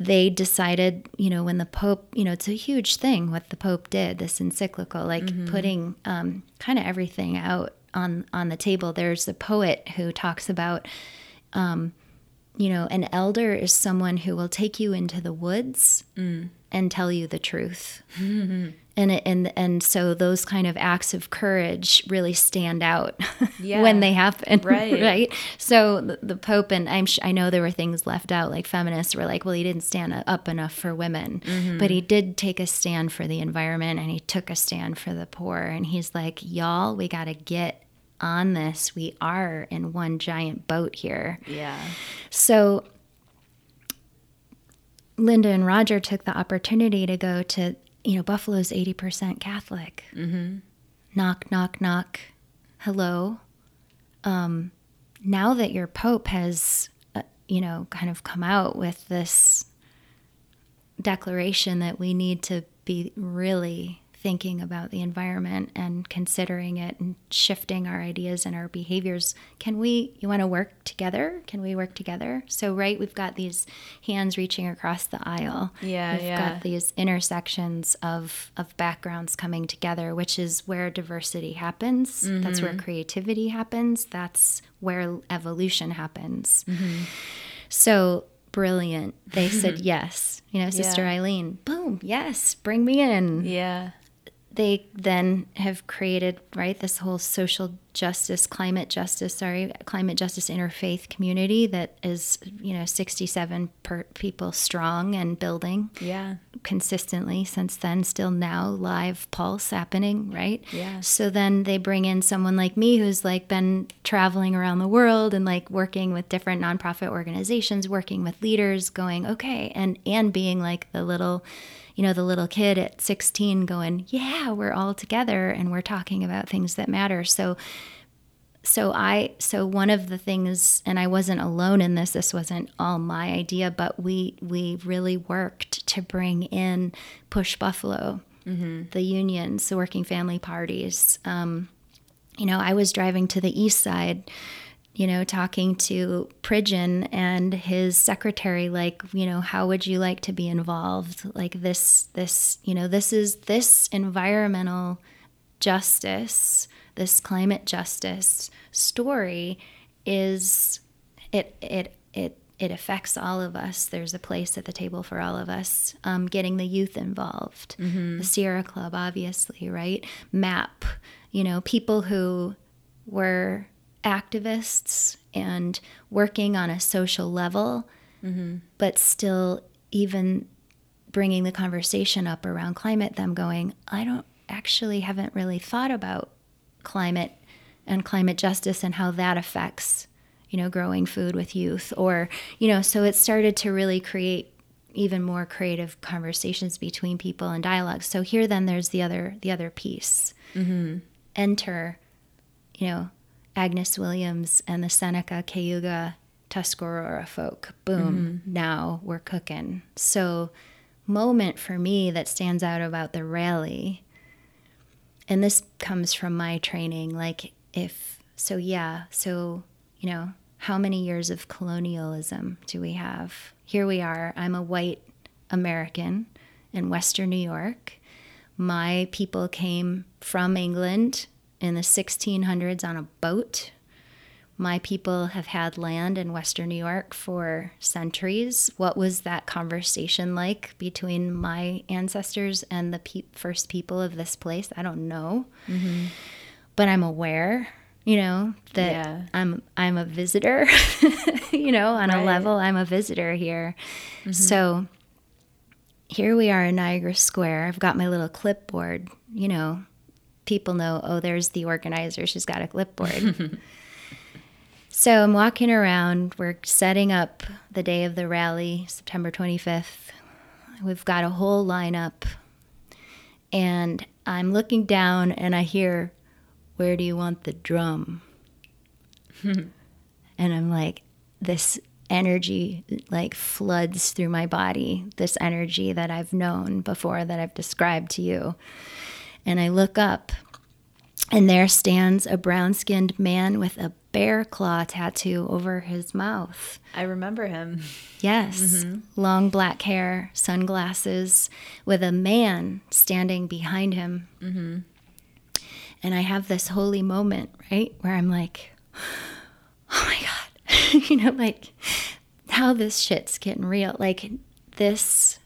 they decided, you know, when the Pope, you know, it's a huge thing what the Pope did, this encyclical, like mm-hmm. putting um, kind of everything out on on the table. There's a poet who talks about um, you know, an elder is someone who will take you into the woods mm. And tell you the truth. Mm-hmm. And it, and and so those kind of acts of courage really stand out yeah. *laughs* when they happen, *laughs* right? right. So the, the Pope and I'm I know there were things left out, like feminists were like, well, he didn't stand up enough for women, mm-hmm. but he did take a stand for the environment and he took a stand for the poor, and he's like, y'all, we got to get on this. We are in one giant boat here. Yeah. So Linda and Roger took the opportunity to go to, you know, Buffalo's 80% Catholic. Mm-hmm. Knock, knock, knock. Hello. Um, now that your Pope has, uh, you know, kind of come out with this declaration that we need to be really thinking about the environment and considering it and shifting our ideas and our behaviors can we you want to work together can we work together so right we've got these hands reaching across the aisle yeah we've yeah. got these intersections of of backgrounds coming together which is where diversity happens mm-hmm. that's where mm-hmm. creativity happens that's where evolution happens mm-hmm. so brilliant. They said *laughs* yes. You know, Sister yeah. Eileen, boom, yes, bring me in. Yeah they then have created right this whole social justice climate justice sorry climate justice interfaith community that is you know 67 per people strong and building yeah. consistently since then still now live pulse happening right? Yeah. So then they bring in someone like me who's like been traveling around the world and like working with different nonprofit organizations working with leaders going okay and and being like the little you know, the little kid at 16 going, yeah, we're all together and we're talking about things that matter. So, so I, so one of the things, and I wasn't alone in this, this wasn't all my idea, but we, we really worked to bring in Push Buffalo, mm-hmm. the unions, the working family parties. Um, you know, I was driving to the east side you know, talking to Pridgen and his secretary, like, you know, how would you like to be involved? Like this, this, you know, this is this environmental justice, this climate justice story is it it it it affects all of us. There's a place at the table for all of us. Um, getting the youth involved, mm-hmm. the Sierra Club, obviously, right? MAP, you know, people who were activists and working on a social level, mm-hmm. but still even bringing the conversation up around climate, them going, I don't actually haven't really thought about climate and climate justice and how that affects you know growing food with youth or you know so it started to really create even more creative conversations between people and dialogue so here then there's the other the other piece mm-hmm. enter you know agnes williams and the seneca cayuga tuscarora folk boom mm-hmm. now we're cooking so moment for me that stands out about the rally and this comes from my training like if so yeah so you know how many years of colonialism do we have? Here we are. I'm a white American in Western New York. My people came from England in the 1600s on a boat. My people have had land in Western New York for centuries. What was that conversation like between my ancestors and the pe- first people of this place? I don't know. Mm-hmm. But I'm aware you know that yeah. i'm i'm a visitor *laughs* you know on right. a level i'm a visitor here mm-hmm. so here we are in niagara square i've got my little clipboard you know people know oh there's the organizer she's got a clipboard *laughs* so i'm walking around we're setting up the day of the rally september 25th we've got a whole lineup and i'm looking down and i hear where do you want the drum? *laughs* and I'm like, this energy like floods through my body, this energy that I've known before that I've described to you. And I look up, and there stands a brown skinned man with a bear claw tattoo over his mouth. I remember him. Yes. Mm-hmm. Long black hair, sunglasses, with a man standing behind him. Mm-hmm. And I have this holy moment, right? Where I'm like, *gasps* oh my God, *laughs* you know, like how this shit's getting real. Like this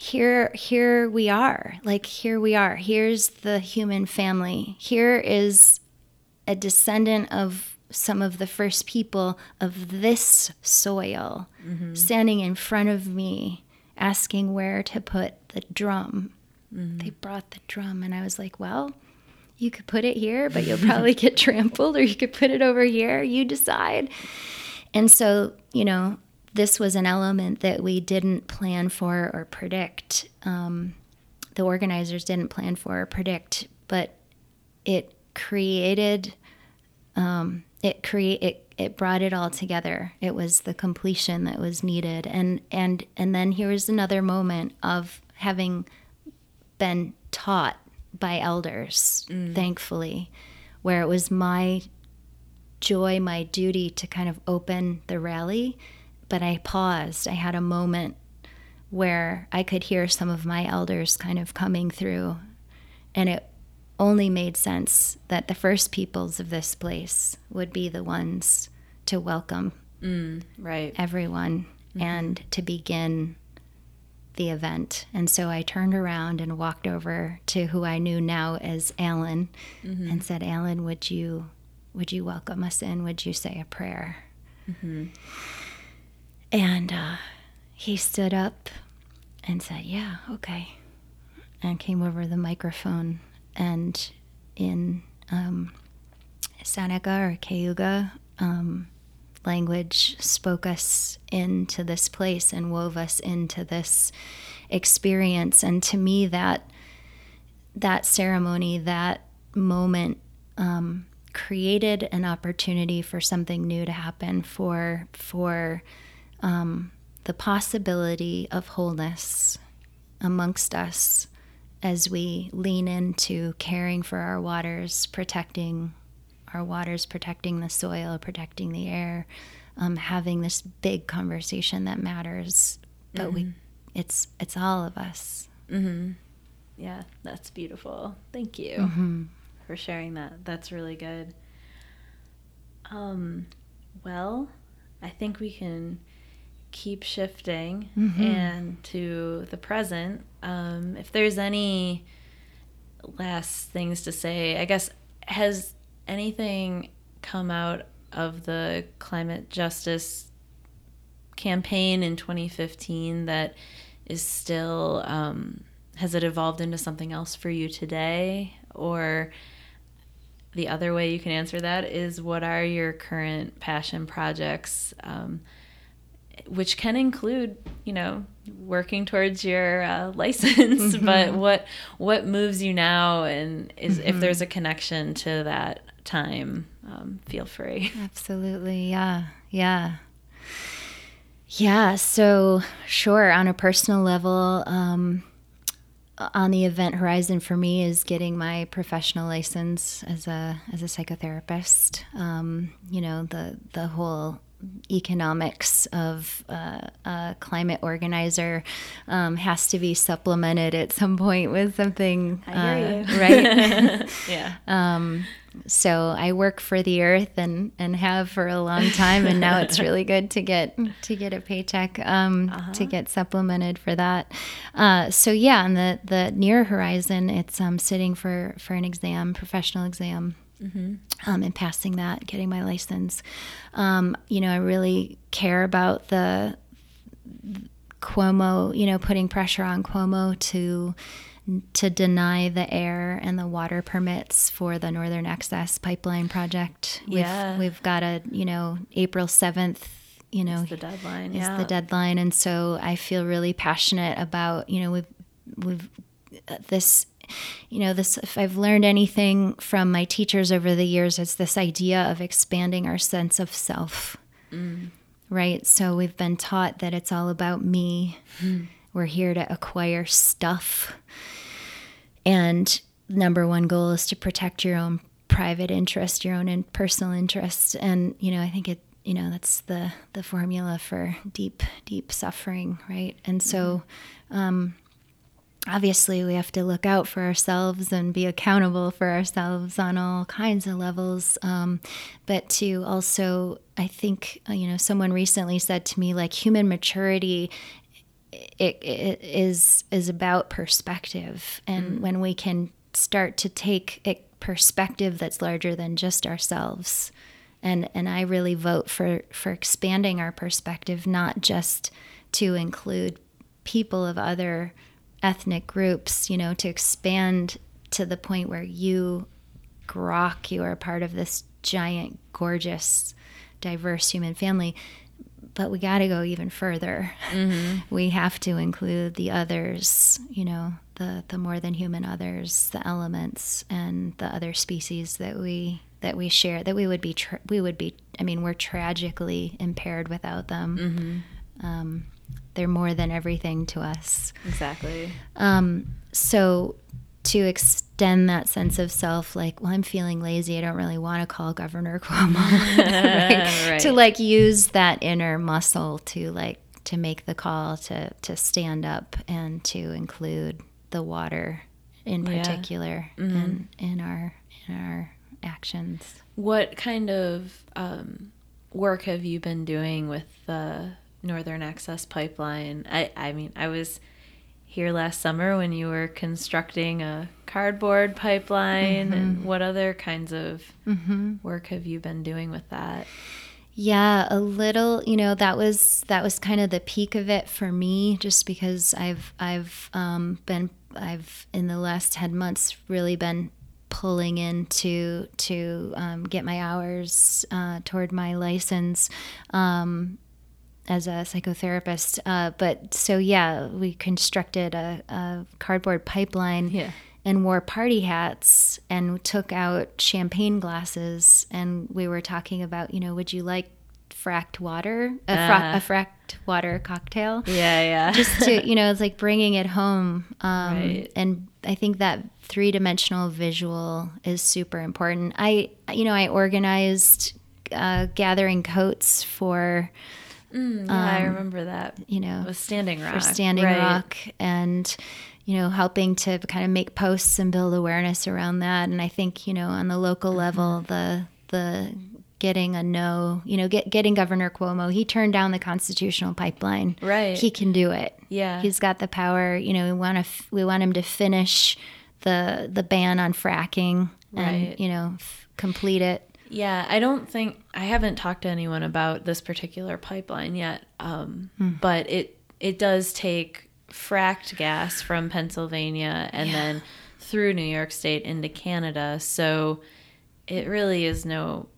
here here we are like here we are here's the human family here is a descendant of some of the first people of this soil mm-hmm. standing in front of me asking where to put the drum mm-hmm. they brought the drum and i was like well you could put it here, but you'll probably get *laughs* trampled, or you could put it over here. You decide. And so, you know, this was an element that we didn't plan for or predict. Um, the organizers didn't plan for or predict, but it created, um, it create it. It brought it all together. It was the completion that was needed, and and and then here was another moment of having been taught by elders, mm. thankfully, where it was my joy, my duty to kind of open the rally. But I paused. I had a moment where I could hear some of my elders kind of coming through. And it only made sense that the first peoples of this place would be the ones to welcome mm, right. everyone mm-hmm. and to begin the event. And so I turned around and walked over to who I knew now as Alan mm-hmm. and said, Alan, would you would you welcome us in? Would you say a prayer? Mm-hmm. And uh, he stood up and said, Yeah, okay. And came over the microphone and in um, Seneca or Cayuga, um, language spoke us into this place and wove us into this experience and to me that that ceremony that moment um, created an opportunity for something new to happen for for um, the possibility of wholeness amongst us as we lean into caring for our waters protecting our waters, protecting the soil, protecting the air, um, having this big conversation that matters. But mm-hmm. we, it's it's all of us. Mm-hmm. yeah, that's beautiful. Thank you mm-hmm. for sharing that. That's really good. Um, well, I think we can keep shifting mm-hmm. and to the present. Um, if there's any last things to say, I guess has anything come out of the climate justice campaign in 2015 that is still um, has it evolved into something else for you today or the other way you can answer that is what are your current passion projects um, which can include you know working towards your uh, *laughs* license mm-hmm. but what what moves you now and is mm-hmm. if there's a connection to that time um, feel free *laughs* absolutely yeah yeah yeah so sure on a personal level um, on the event horizon for me is getting my professional license as a as a psychotherapist. Um, you know the the whole economics of uh, a climate organizer um, has to be supplemented at some point with something uh, right *laughs* *laughs* yeah um, so I work for the earth and and have for a long time, and now it's really good to get to get a paycheck um, uh-huh. to get supplemented for that. Uh, so yeah, on the the near horizon, it's um, sitting for for an exam, professional exam. Mm-hmm. Um, and passing that, getting my license. Um, you know, I really care about the Cuomo, you know, putting pressure on Cuomo to to deny the air and the water permits for the Northern Access Pipeline project. Yeah. We've, we've got a, you know, April 7th, you know, the deadline. Is yeah. the deadline. And so I feel really passionate about, you know, we've, we've, uh, this, you know, this, if I've learned anything from my teachers over the years, it's this idea of expanding our sense of self. Mm. Right. So we've been taught that it's all about me. Mm. We're here to acquire stuff and number one goal is to protect your own private interest, your own personal interest. And, you know, I think it, you know, that's the, the formula for deep, deep suffering, right? And so, um, obviously we have to look out for ourselves and be accountable for ourselves on all kinds of levels um, but to also i think uh, you know someone recently said to me like human maturity it, it is is about perspective and mm. when we can start to take a perspective that's larger than just ourselves and and I really vote for for expanding our perspective not just to include people of other ethnic groups you know to expand to the point where you grok you are a part of this giant gorgeous diverse human family but we got to go even further. Mm-hmm. *laughs* We have to include the others, you know, the the more than human others, the elements and the other species that we that we share that we would be tra- we would be I mean we're tragically impaired without them. Mm-hmm. Um, they're more than everything to us. Exactly. Um, so to extend that sense of self like well i'm feeling lazy i don't really want to call governor cuomo *laughs* right? *laughs* right. to like use that inner muscle to like to make the call to to stand up and to include the water in particular yeah. mm-hmm. in in our in our actions what kind of um, work have you been doing with the northern access pipeline i i mean i was here last summer when you were constructing a cardboard pipeline mm-hmm. and what other kinds of mm-hmm. work have you been doing with that yeah a little you know that was that was kind of the peak of it for me just because i've i've um, been i've in the last 10 months really been pulling in to to um, get my hours uh, toward my license um, as a psychotherapist. Uh, but so yeah, we constructed a, a cardboard pipeline. Yeah. And wore party hats and took out champagne glasses, and we were talking about, you know, would you like fracked water, a, fra- uh, a, fracked water cocktail. Yeah, yeah. Just to, *laughs* you know, it's like bringing it home. Um, right. And I think that three dimensional visual is super important. I, you know, I organized uh, gathering coats for Mm, yeah, um, I remember that. You know, with Standing Rock. For Standing right. Rock. And, you know, helping to kind of make posts and build awareness around that. And I think, you know, on the local level, the the getting a no, you know, get, getting Governor Cuomo, he turned down the constitutional pipeline. Right. He can do it. Yeah. He's got the power. You know, we want to f- we want him to finish the the ban on fracking and Right. you know f- complete it. Yeah, I don't think I haven't talked to anyone about this particular pipeline yet. Um, but it it does take fracked gas from Pennsylvania and then through New York State into Canada. So it really is no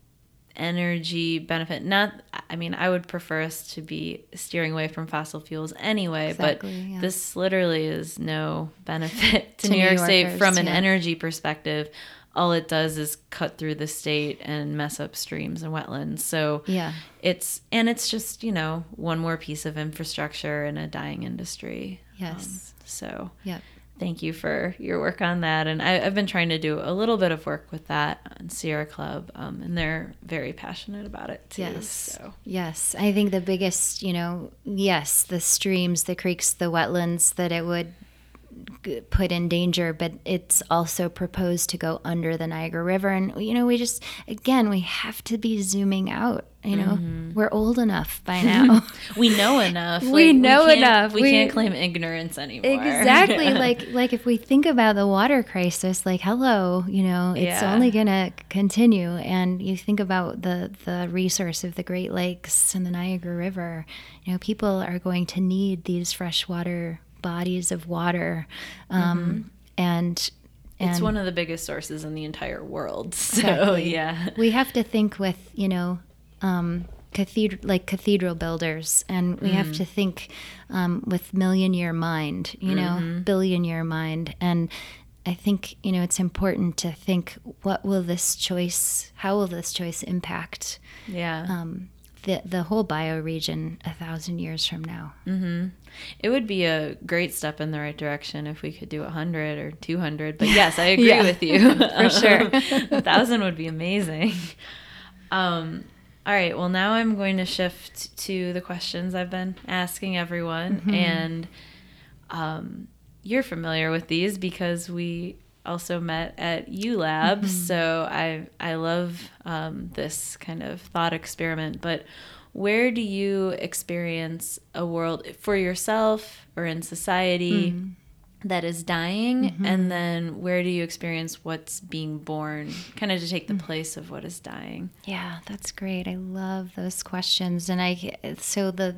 energy benefit. Not I mean, I would prefer us to be steering away from fossil fuels anyway, Exactly, but yeah. this literally is no benefit *laughs* to, To New New York State from an yeah. energy perspective. All it does is cut through the state and mess up streams and wetlands. So Yeah. it's and it's just, you know, one more piece of infrastructure in a dying industry. Yes. Um, so Yep. thank you for your work on that. And I, I've been trying to do a little bit of work with that on Sierra Club, um, and they're very passionate about it too. Yes. So Yes. I think the biggest, you know, yes, the streams, the creeks, the wetlands that it would put in danger, but it's also proposed to go under the Niagara River. And, you know, we just, again, we have to be zooming out. You know, Mm-hmm. we're old enough by *laughs* now. we know enough. We know can't- enough. We, We- can't claim ignorance anymore. exactly *laughs* like like if we think about the water crisis like hello you know it's Yeah. only going to continue and you think about the the resource of the great lakes and the niagara river you know people are going to need these freshwater bodies of water um, and and it's one of the biggest sources in the entire world. *laughs* So Exactly. yeah. we have to think with you know um, cathedral like cathedral builders and we have to think um, with million year mind you know billion year mind and i think you know it's important to think what will this choice how will this choice impact Yeah. um, the, the whole bioregion a thousand years from now It would be a great step in the right direction if we could do 100 or 200. But yes, I *laughs* agree Yeah. with you. *laughs* For sure. *laughs* a thousand would be amazing. Um, all right. Well, now I'm going to shift to the questions I've been asking everyone. Mm-hmm. And um, you're familiar with these because we also met at ULab. Mm-hmm. So I, I love um, this kind of thought experiment. But where do you experience a world for yourself or in society Mm-hmm. that is dying and then where do you experience what's being born kind of to take the place of what is dying Yeah, that's great. I love those questions. And I, so the,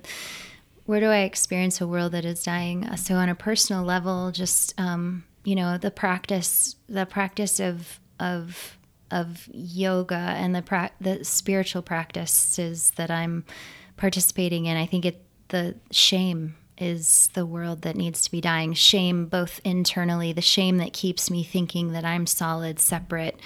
where do I experience a world that is dying? So on a personal level, just, um, you know, the practice, the practice of, of, of yoga and the pra- the spiritual practices that I'm participating in, I think it the shame is the world that needs to be dying. Shame, both internally, the shame that keeps me thinking that I'm solid, separate,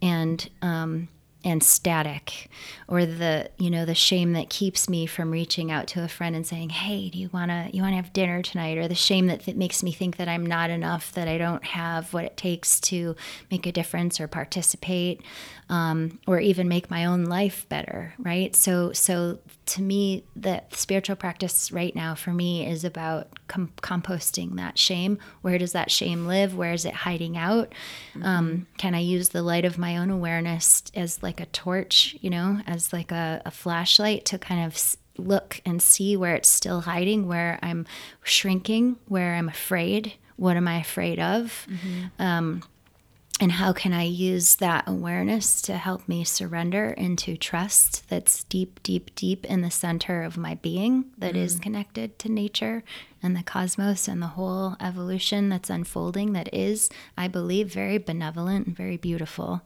and um, and static, or the you know the shame that keeps me from reaching out to a friend and saying, "Hey, do you wanna you wanna have dinner tonight?" Or the shame that, that makes me think that I'm not enough, that I don't have what it takes to make a difference or participate, um, or even make my own life better. Right. So so to me, the spiritual practice right now for me is about com- composting that shame. Where does that shame live? Where is it hiding out? Um, can I use the light of my own awareness as like a torch, you know, as like a, a flashlight to kind of look and see where it's still hiding, where I'm shrinking, where I'm afraid? What am I afraid of? Um, and how can I use that awareness to help me surrender into trust that's deep, deep, deep in the center of my being that is connected to nature and the cosmos and the whole evolution that's unfolding that is, I believe, very benevolent and very beautiful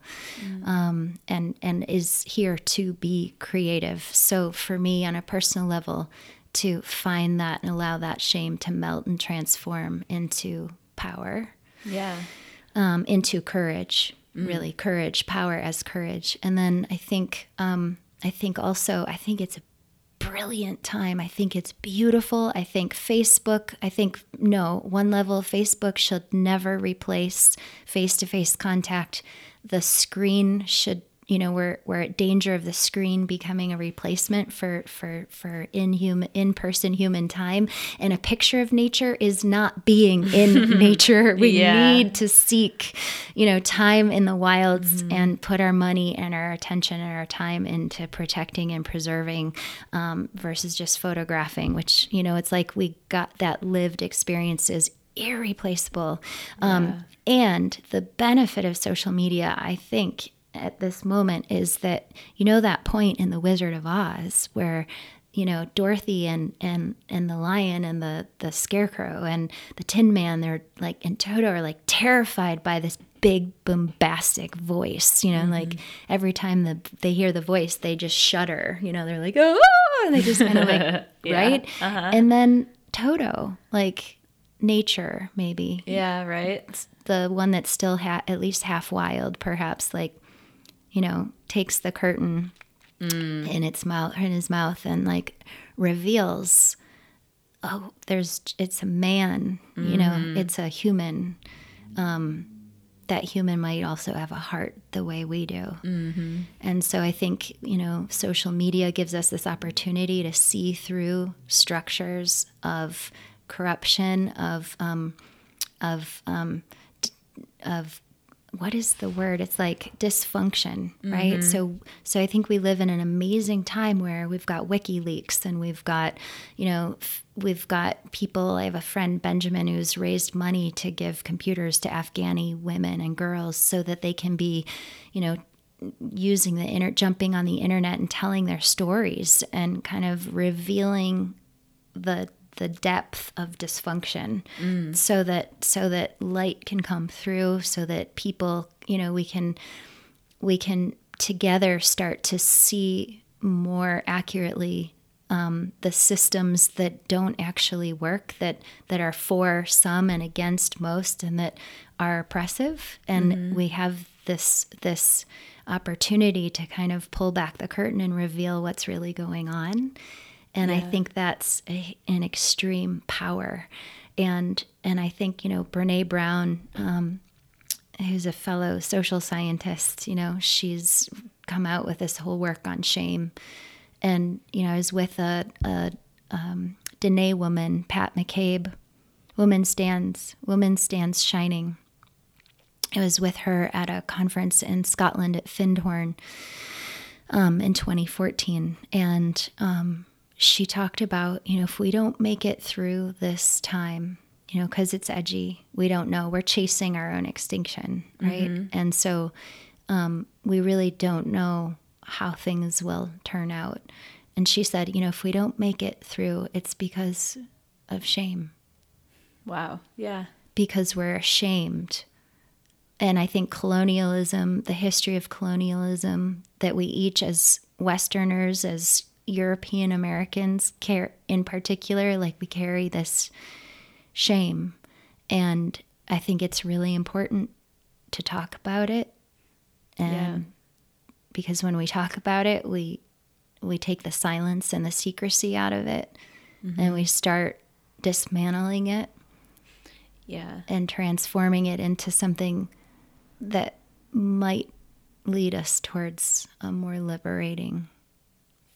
um, and, and is here to be creative. So for me, on a personal level, to find that and allow that shame to melt and transform into power. Yeah um, into courage really courage power as courage. And then i think um, i think also i think it's a brilliant time. I think it's beautiful. I think facebook i think no one level facebook should never replace face-to-face contact. The screen should you know we're we're at danger of the screen becoming a replacement for for for in human in person human time and a picture of nature is not being in *laughs* nature we yeah. need to seek you know time in the wilds mm-hmm. and put our money and our attention and our time into protecting and preserving um, versus just photographing which you know it's like we got that lived experience is irreplaceable um, yeah. and the benefit of social media i think at this moment is that you know that point in the Wizard of Oz where you know Dorothy and and and the lion and the the scarecrow and the Tin Man they're like and Toto are like terrified by this big bombastic voice you know mm-hmm. like every time the they hear the voice they just shudder you know they're like oh and they just kind of like *laughs* yeah. right uh-huh. and then Toto like nature maybe yeah right the one that's still ha- at least half wild perhaps like you know, takes the curtain mm. in its mouth in his mouth and like reveals oh there's it's a man mm. you know mm-hmm. it's a human um, that human might also have a heart the way we do mm-hmm. and so i think you know social media gives us this opportunity to see through structures of corruption of um, of um, of what is the word? It's like dysfunction right? Mm-hmm. so so i think we live in an amazing time where we've got wikileaks and we've got you know we've got people. I have a friend benjamin who's raised money to give computers to afghani women and girls so that they can be you know using the inter jumping on the internet and telling their stories and kind of revealing the the depth of dysfunction mm. so that so that light can come through so that people you know we can we can together start to see more accurately um, the systems that don't actually work that that are for some and against most and that are oppressive and mm-hmm. we have this this opportunity to kind of pull back the curtain and reveal what's really going on and yeah. I think that's a, an extreme power. And and I think you know Brene Brown, um, who's a fellow social scientist, you know, she's come out with this whole work on shame. And you know, I was with a, a um, Dene woman, Pat McCabe, Woman Stands, Woman Stands Shining. I was with her at a conference in Scotland at Findhorn um, in 2014, and um, she talked about, you know, if we don't make it through this time, you know, because it's edgy, we don't know. We're chasing our own extinction, right? Mm-hmm. And so um, we really don't know how things will turn out. And she said, you know, if we don't make it through, it's because of shame. Wow. Yeah. Because we're ashamed. And I think colonialism, the history of colonialism that we each as Westerners, as European Americans care in particular, like we carry this shame. And I think it's really important to talk about it. And yeah. because when we talk about it, we we take the silence and the secrecy out of it mm-hmm. and we start dismantling it. Yeah. And transforming it into something that might lead us towards a more liberating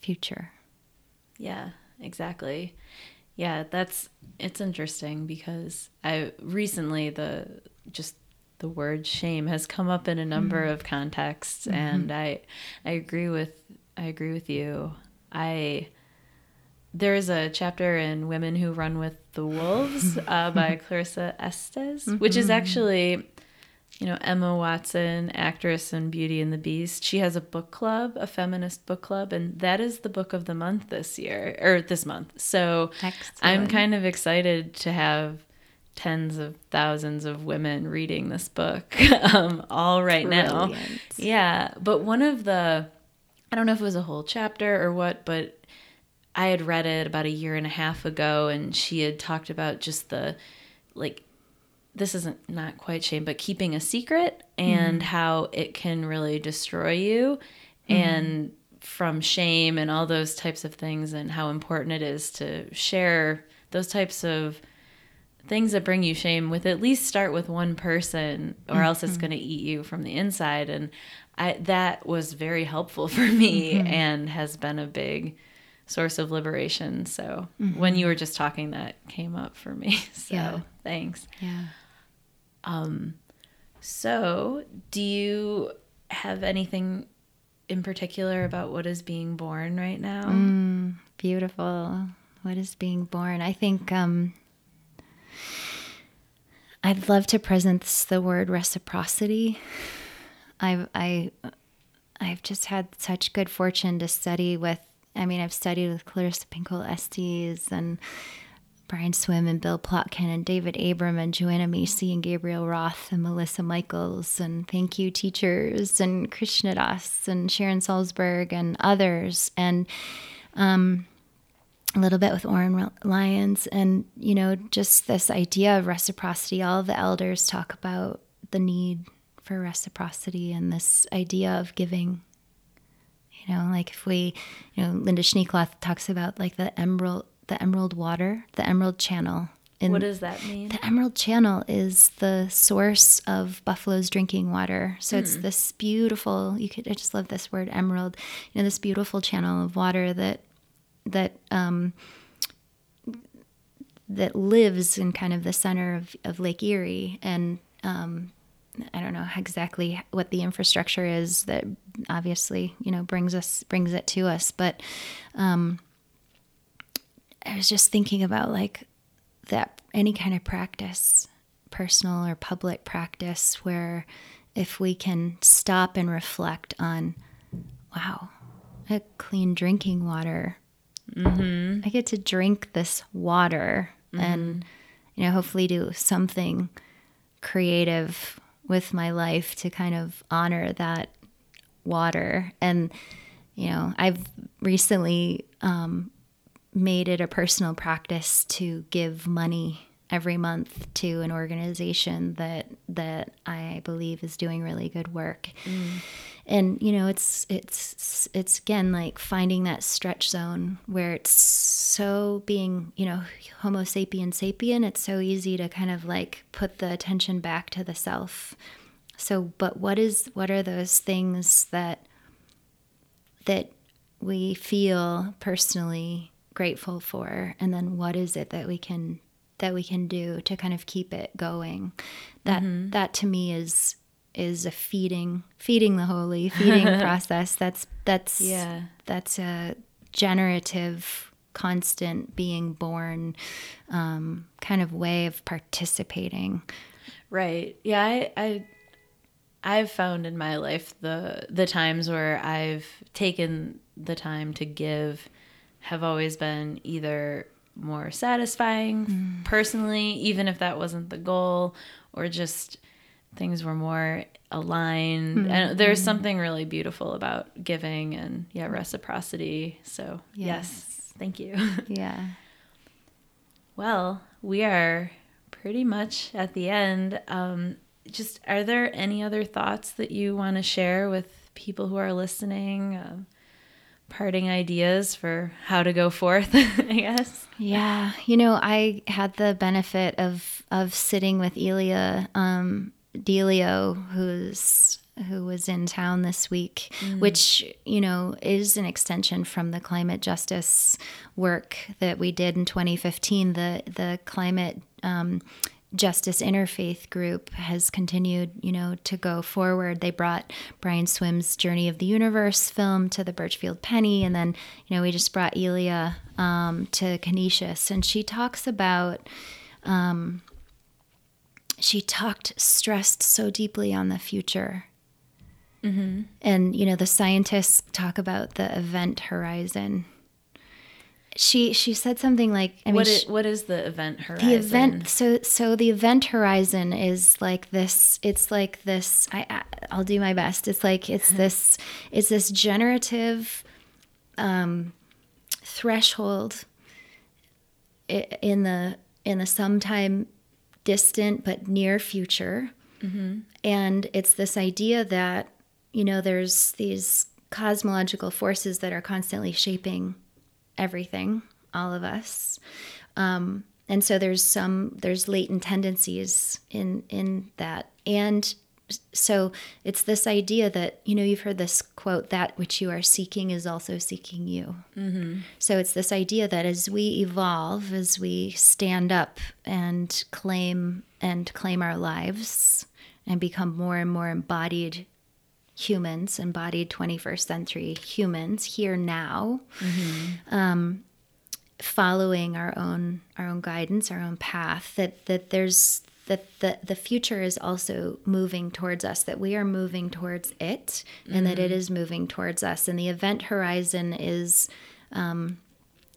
future. Yeah, exactly. Yeah, that's it's interesting because I recently the just the word shame has come up in a number mm-hmm. of contexts mm-hmm. and I I agree with I agree with you. I there is a chapter in Women Who Run with the Wolves uh, by *laughs* Clarissa Estes, mm-hmm. which is mm-hmm. actually you know, Emma Watson, actress in Beauty and the Beast, she has a book club, a feminist book club, and that is the book of the month this year or this month. So Excellent. I'm kind of excited to have tens of thousands of women reading this book *laughs* um, all right Brilliant. now. Yeah. But one of the, I don't know if it was a whole chapter or what, but I had read it about a year and a half ago, and she had talked about just the like this isn't not quite shame, but keeping a secret and mm how it can really destroy you mm and from shame and all those types of things and how important it is to share those types of things that bring you shame with at least start with one person or mm-hmm. else it's mm-hmm. going to eat you from the inside and I, that was very helpful *laughs* for me mm-hmm. and has been a big source of liberation so mm-hmm. when you were just talking that came up for me *laughs* so yeah. thanks yeah um so do you have anything in particular about what is being born right now mm, beautiful what is being born i think um I'd love to present the word reciprocity. I've I I've just had such good fortune to study with. I mean, I've studied with Clarissa Pinkola Estes and Brian Swimme and Bill Plotkin and David Abram and Joanna Macy and Gabrielle Roth and Melissa Michaels and thank you teachers and Krishna Das and Sharon Salzberg and others and um, a little bit with Oren Lyons, and you know, just this idea of reciprocity. All the elders talk about the need for reciprocity and this idea of giving. You know, like if we, you know, Lynda Schneekloth talks about like the emerald, the emerald water, the emerald channel. In, what does that mean? The emerald channel is the source of buffalo's drinking water. So mm. it's hmm. this beautiful. You could. I just love this word, emerald. You know, this beautiful channel of water that that um, that lives in kind of the center of, of Lake Erie, and um, I don't know exactly what the infrastructure is that obviously you know brings us brings it to us, but um, I was just thinking about like that any kind of practice, personal or public practice, where if we can stop and reflect on, wow, a clean drinking water Mm-hmm. I get to drink this water mm-hmm. and, you know, hopefully do something creative with my life to kind of honor that water. And, you know, I've recently um, made it a personal practice to give money every month to an organization that that I believe is doing really good work. Mm and you know it's it's it's again like finding that stretch zone where it's so being you know homo sapien sapien it's so easy to kind of like put the attention back to the self so but what is what are those things that that we feel personally grateful for? And then what is it that we can that we can do to kind of keep it going? That mm-hmm. that to me is is a feeding feeding the holy feeding *laughs* process. That's that's yeah. that's a generative constant being born um, kind of way of participating. Right. Yeah I, I i've found in my life the the times where i've taken the time to give have always been either more satisfying mm. personally even if that wasn't the goal or just things were more aligned. Mm-hmm. and there's something really beautiful about giving and yeah reciprocity. So yes, yes. thank you. *laughs* Yeah. Well we are pretty much at the end. Um, just are there any other thoughts that you want to share with people who are listening? Uh, parting ideas for how to go forth *laughs* i guess yeah you know i had the benefit of of sitting with Ilia um, Delio, who's who was in town this week, mm. which you know is an extension from the climate justice work that we did in 2015. The the climate um, justice interfaith group has continued, you know, to go forward. They brought Brian Swimme's Journey of the Universe film to the Burchfield Penney, and then you know we just brought Ilia um, to Canisius, and she talks about. Um, she talked stressed so deeply on the future. Mm-hmm. And, you know, the scientists talk about the event horizon. She she said something like I mean, what is, she, what is the event horizon? The event so so the event horizon is like this it's like this I I'll do my best. It's like it's this it's this generative um, threshold in the in the sometime distant but near future. Mm-hmm. And it's this idea that, you know, there's these cosmological forces that are constantly shaping everything, all of us. Um, and so there's some there's latent tendencies in in that and so it's this idea that you know you've heard this quote that which you are seeking is also seeking you mm-hmm. so it's this idea that as we evolve as we stand up and claim and claim our lives and become more and more embodied humans embodied 21st century humans here now mm-hmm. um, following our own our own guidance our own path that that there's that the, the future is also moving towards us, that we are moving towards it, and mm-hmm. that it mm-hmm. moving towards us. And the event horizon is. Um,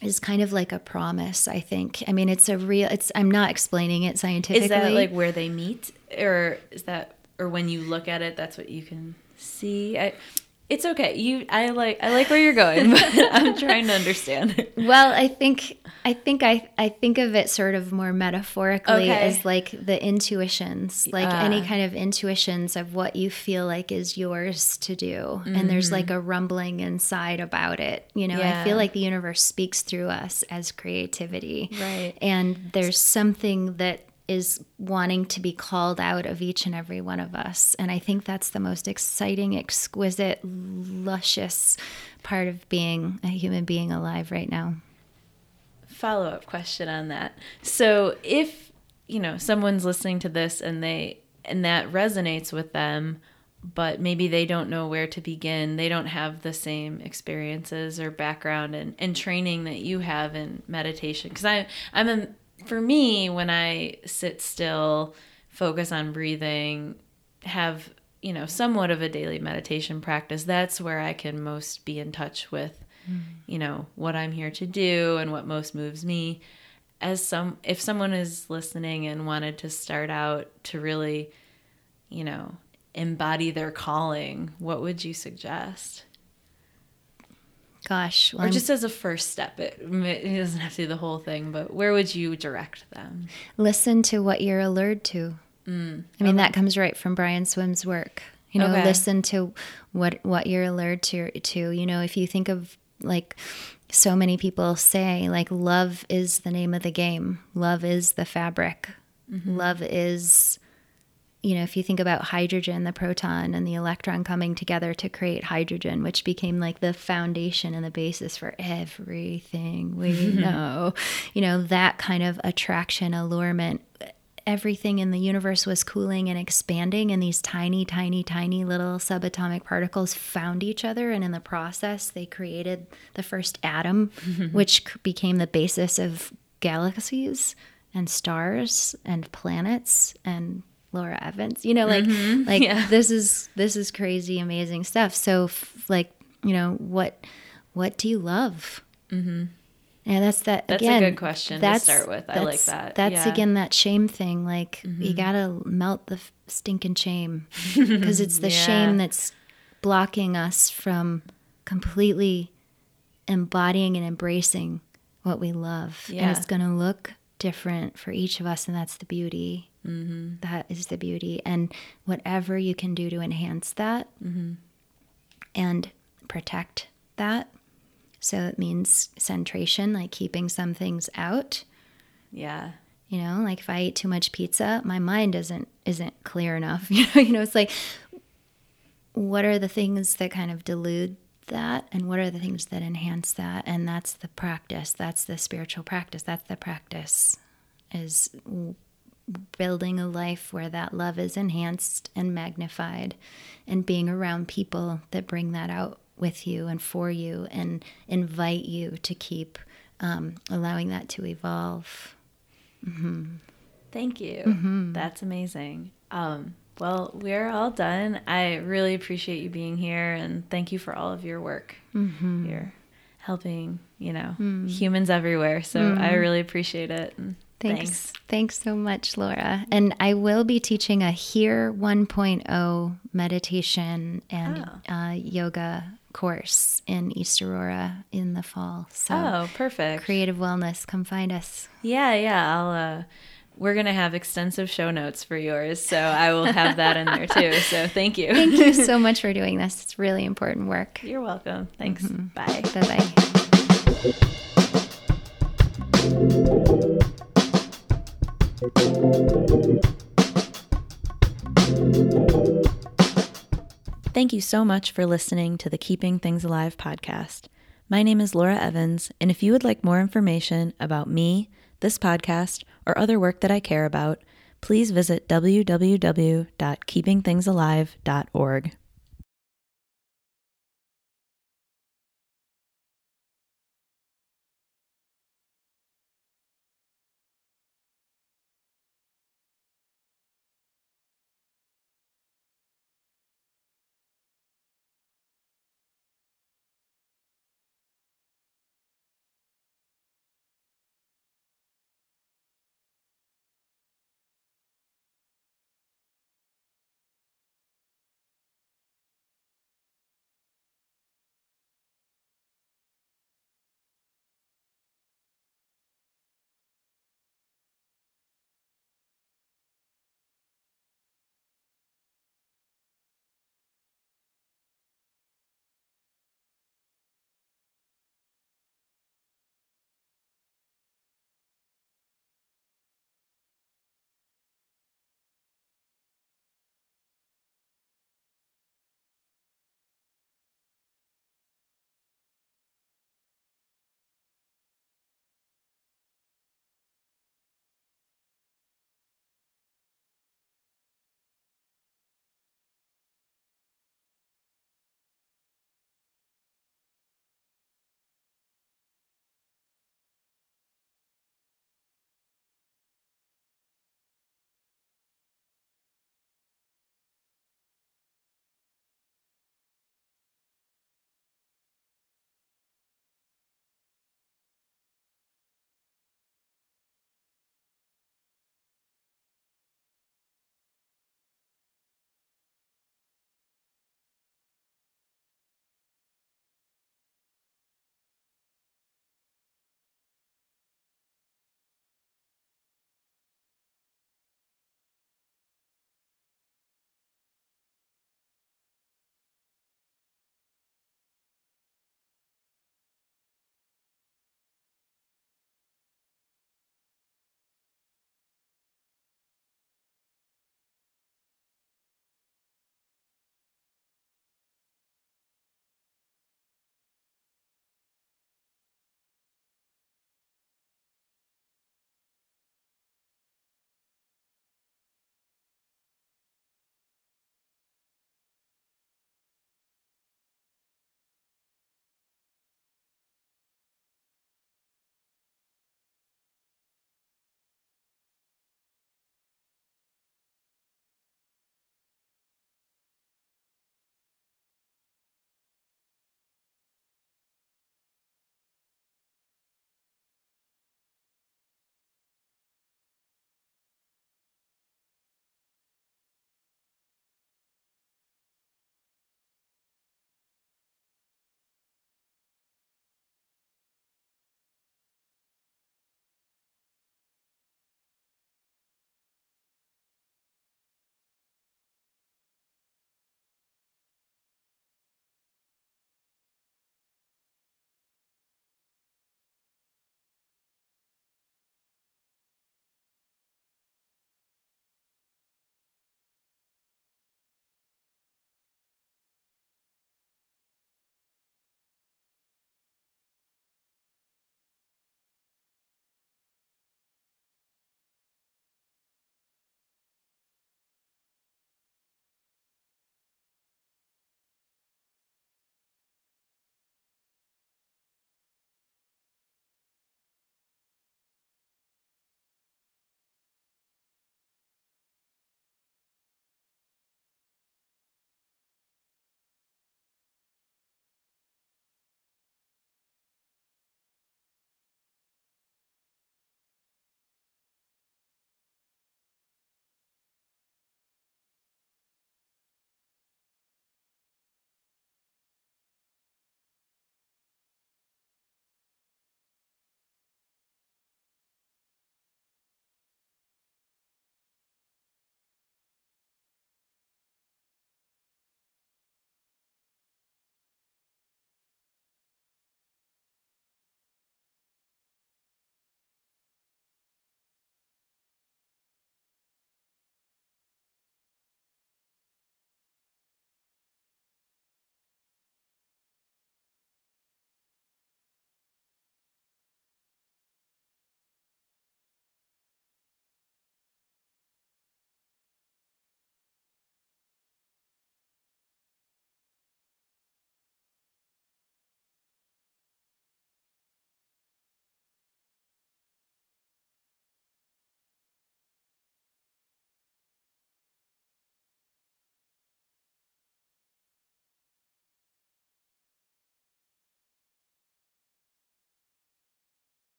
is kind of like a promise i think i mean it's a real it's i'm not explaining it scientifically is that like where they meet or is that or when you look at it that's what you can see I, it's okay. You, I like, I like where you're going, but *laughs* I'm trying to understand. Well, I think, I think, I, I think of it sort of more metaphorically okay. as like the intuitions, like uh, any kind of intuitions of what you feel like is yours to do, mm-hmm. and there's like mm-hmm. a rumbling inside about it. You know, yeah. I feel like the universe speaks through us as creativity, right? And there's something that is wanting to be called out of each and every one of us. And I think that's the most exciting, exquisite, luscious part of being a human being alive right now. Follow up question on that. So if, you know, someone's listening to this and they and that resonates with them, but maybe they don't know where to begin. They don't have the same experiences or background and, and training that you have in meditation. Because I I'm a for me, when I sit still, focus on breathing, have, you know, somewhat of a daily meditation practice, that's where I can most be in touch with, mm. you know, what I'm here to do and what most moves me. As some, if someone is listening and wanted to start out to really, you know, embody their calling, what would you suggest? Gosh. Well, or just I'm, as a first step. It, it doesn't have to be the whole thing, but where would you direct them? Listen to what you're allured to. Mm, I mean, okay. that comes right from Brian Swimme's work. You know, okay. listen to what what you're allured to. To you know, if you think of like so many people say, like love is the name of the game. Love is the fabric. Mm-hmm. Love is you know, if you think about hydrogen, the proton and the electron coming together to create hydrogen, which became like the foundation and the basis for everything we *laughs* know, you know, that kind of attraction, allurement, everything in the universe was cooling and expanding, and these tiny, tiny, tiny little subatomic particles found each other. And in the process, they created the first atom, *laughs* which became the basis of galaxies and stars and planets and Laura Evans. You know, like mm-hmm. *laughs* like yeah. this is this is crazy, amazing stuff. So, f- like you know, what what do you love? Mm-hmm. And that's that. That's again, a good question to start with. I like that. That's yeah. again that shame thing. Like mm-hmm. you gotta melt the stinking shame *laughs* because it's the yeah. shame that's blocking us from completely embodying and embracing what we love. Yeah. And it's gonna look different for each of us, and that's the beauty. Mm-hmm. That is the beauty. And whatever you can do to enhance that mm-hmm. and protect that. So it means centration, like keeping some things out. Yeah. You know, like if I eat too much pizza, my mind isn't isn't clear enough. *laughs* You know, you know, it's like what are the things that kind of delude that and what are the things that enhance that and that's the practice that's the spiritual practice that's the practice is building a life where that love is enhanced and magnified and being around people that bring that out with you and for you and invite you to keep um, allowing that to evolve. Mm-hmm. Thank you. Mm-hmm. That's amazing. Um, well, we're all done. I really appreciate you being here and thank you for all of your work. Mm-hmm. You're helping, you know, mm. humans everywhere. So I mm. really appreciate it. And Thanks. Thanks. Thanks so much, Laura. And I will be teaching a Here 1.0 meditation and oh. uh, yoga course in East Aurora in the fall. So, oh, perfect. Creative Wellness, come find us. Yeah, yeah. I'll. Uh, we're gonna have extensive show notes for yours, so I will have that in there too. So thank you. Thank you so *laughs* much for doing this. It's really important work. You're welcome. Thanks. Mm-hmm. Bye. Bye bye. Thank you so much for listening to the Keeping Things Alive podcast. My name is Laura Evans, and if you would like more information about me, this podcast, or other work that I care about, please visit www.keepingthingsalive.org.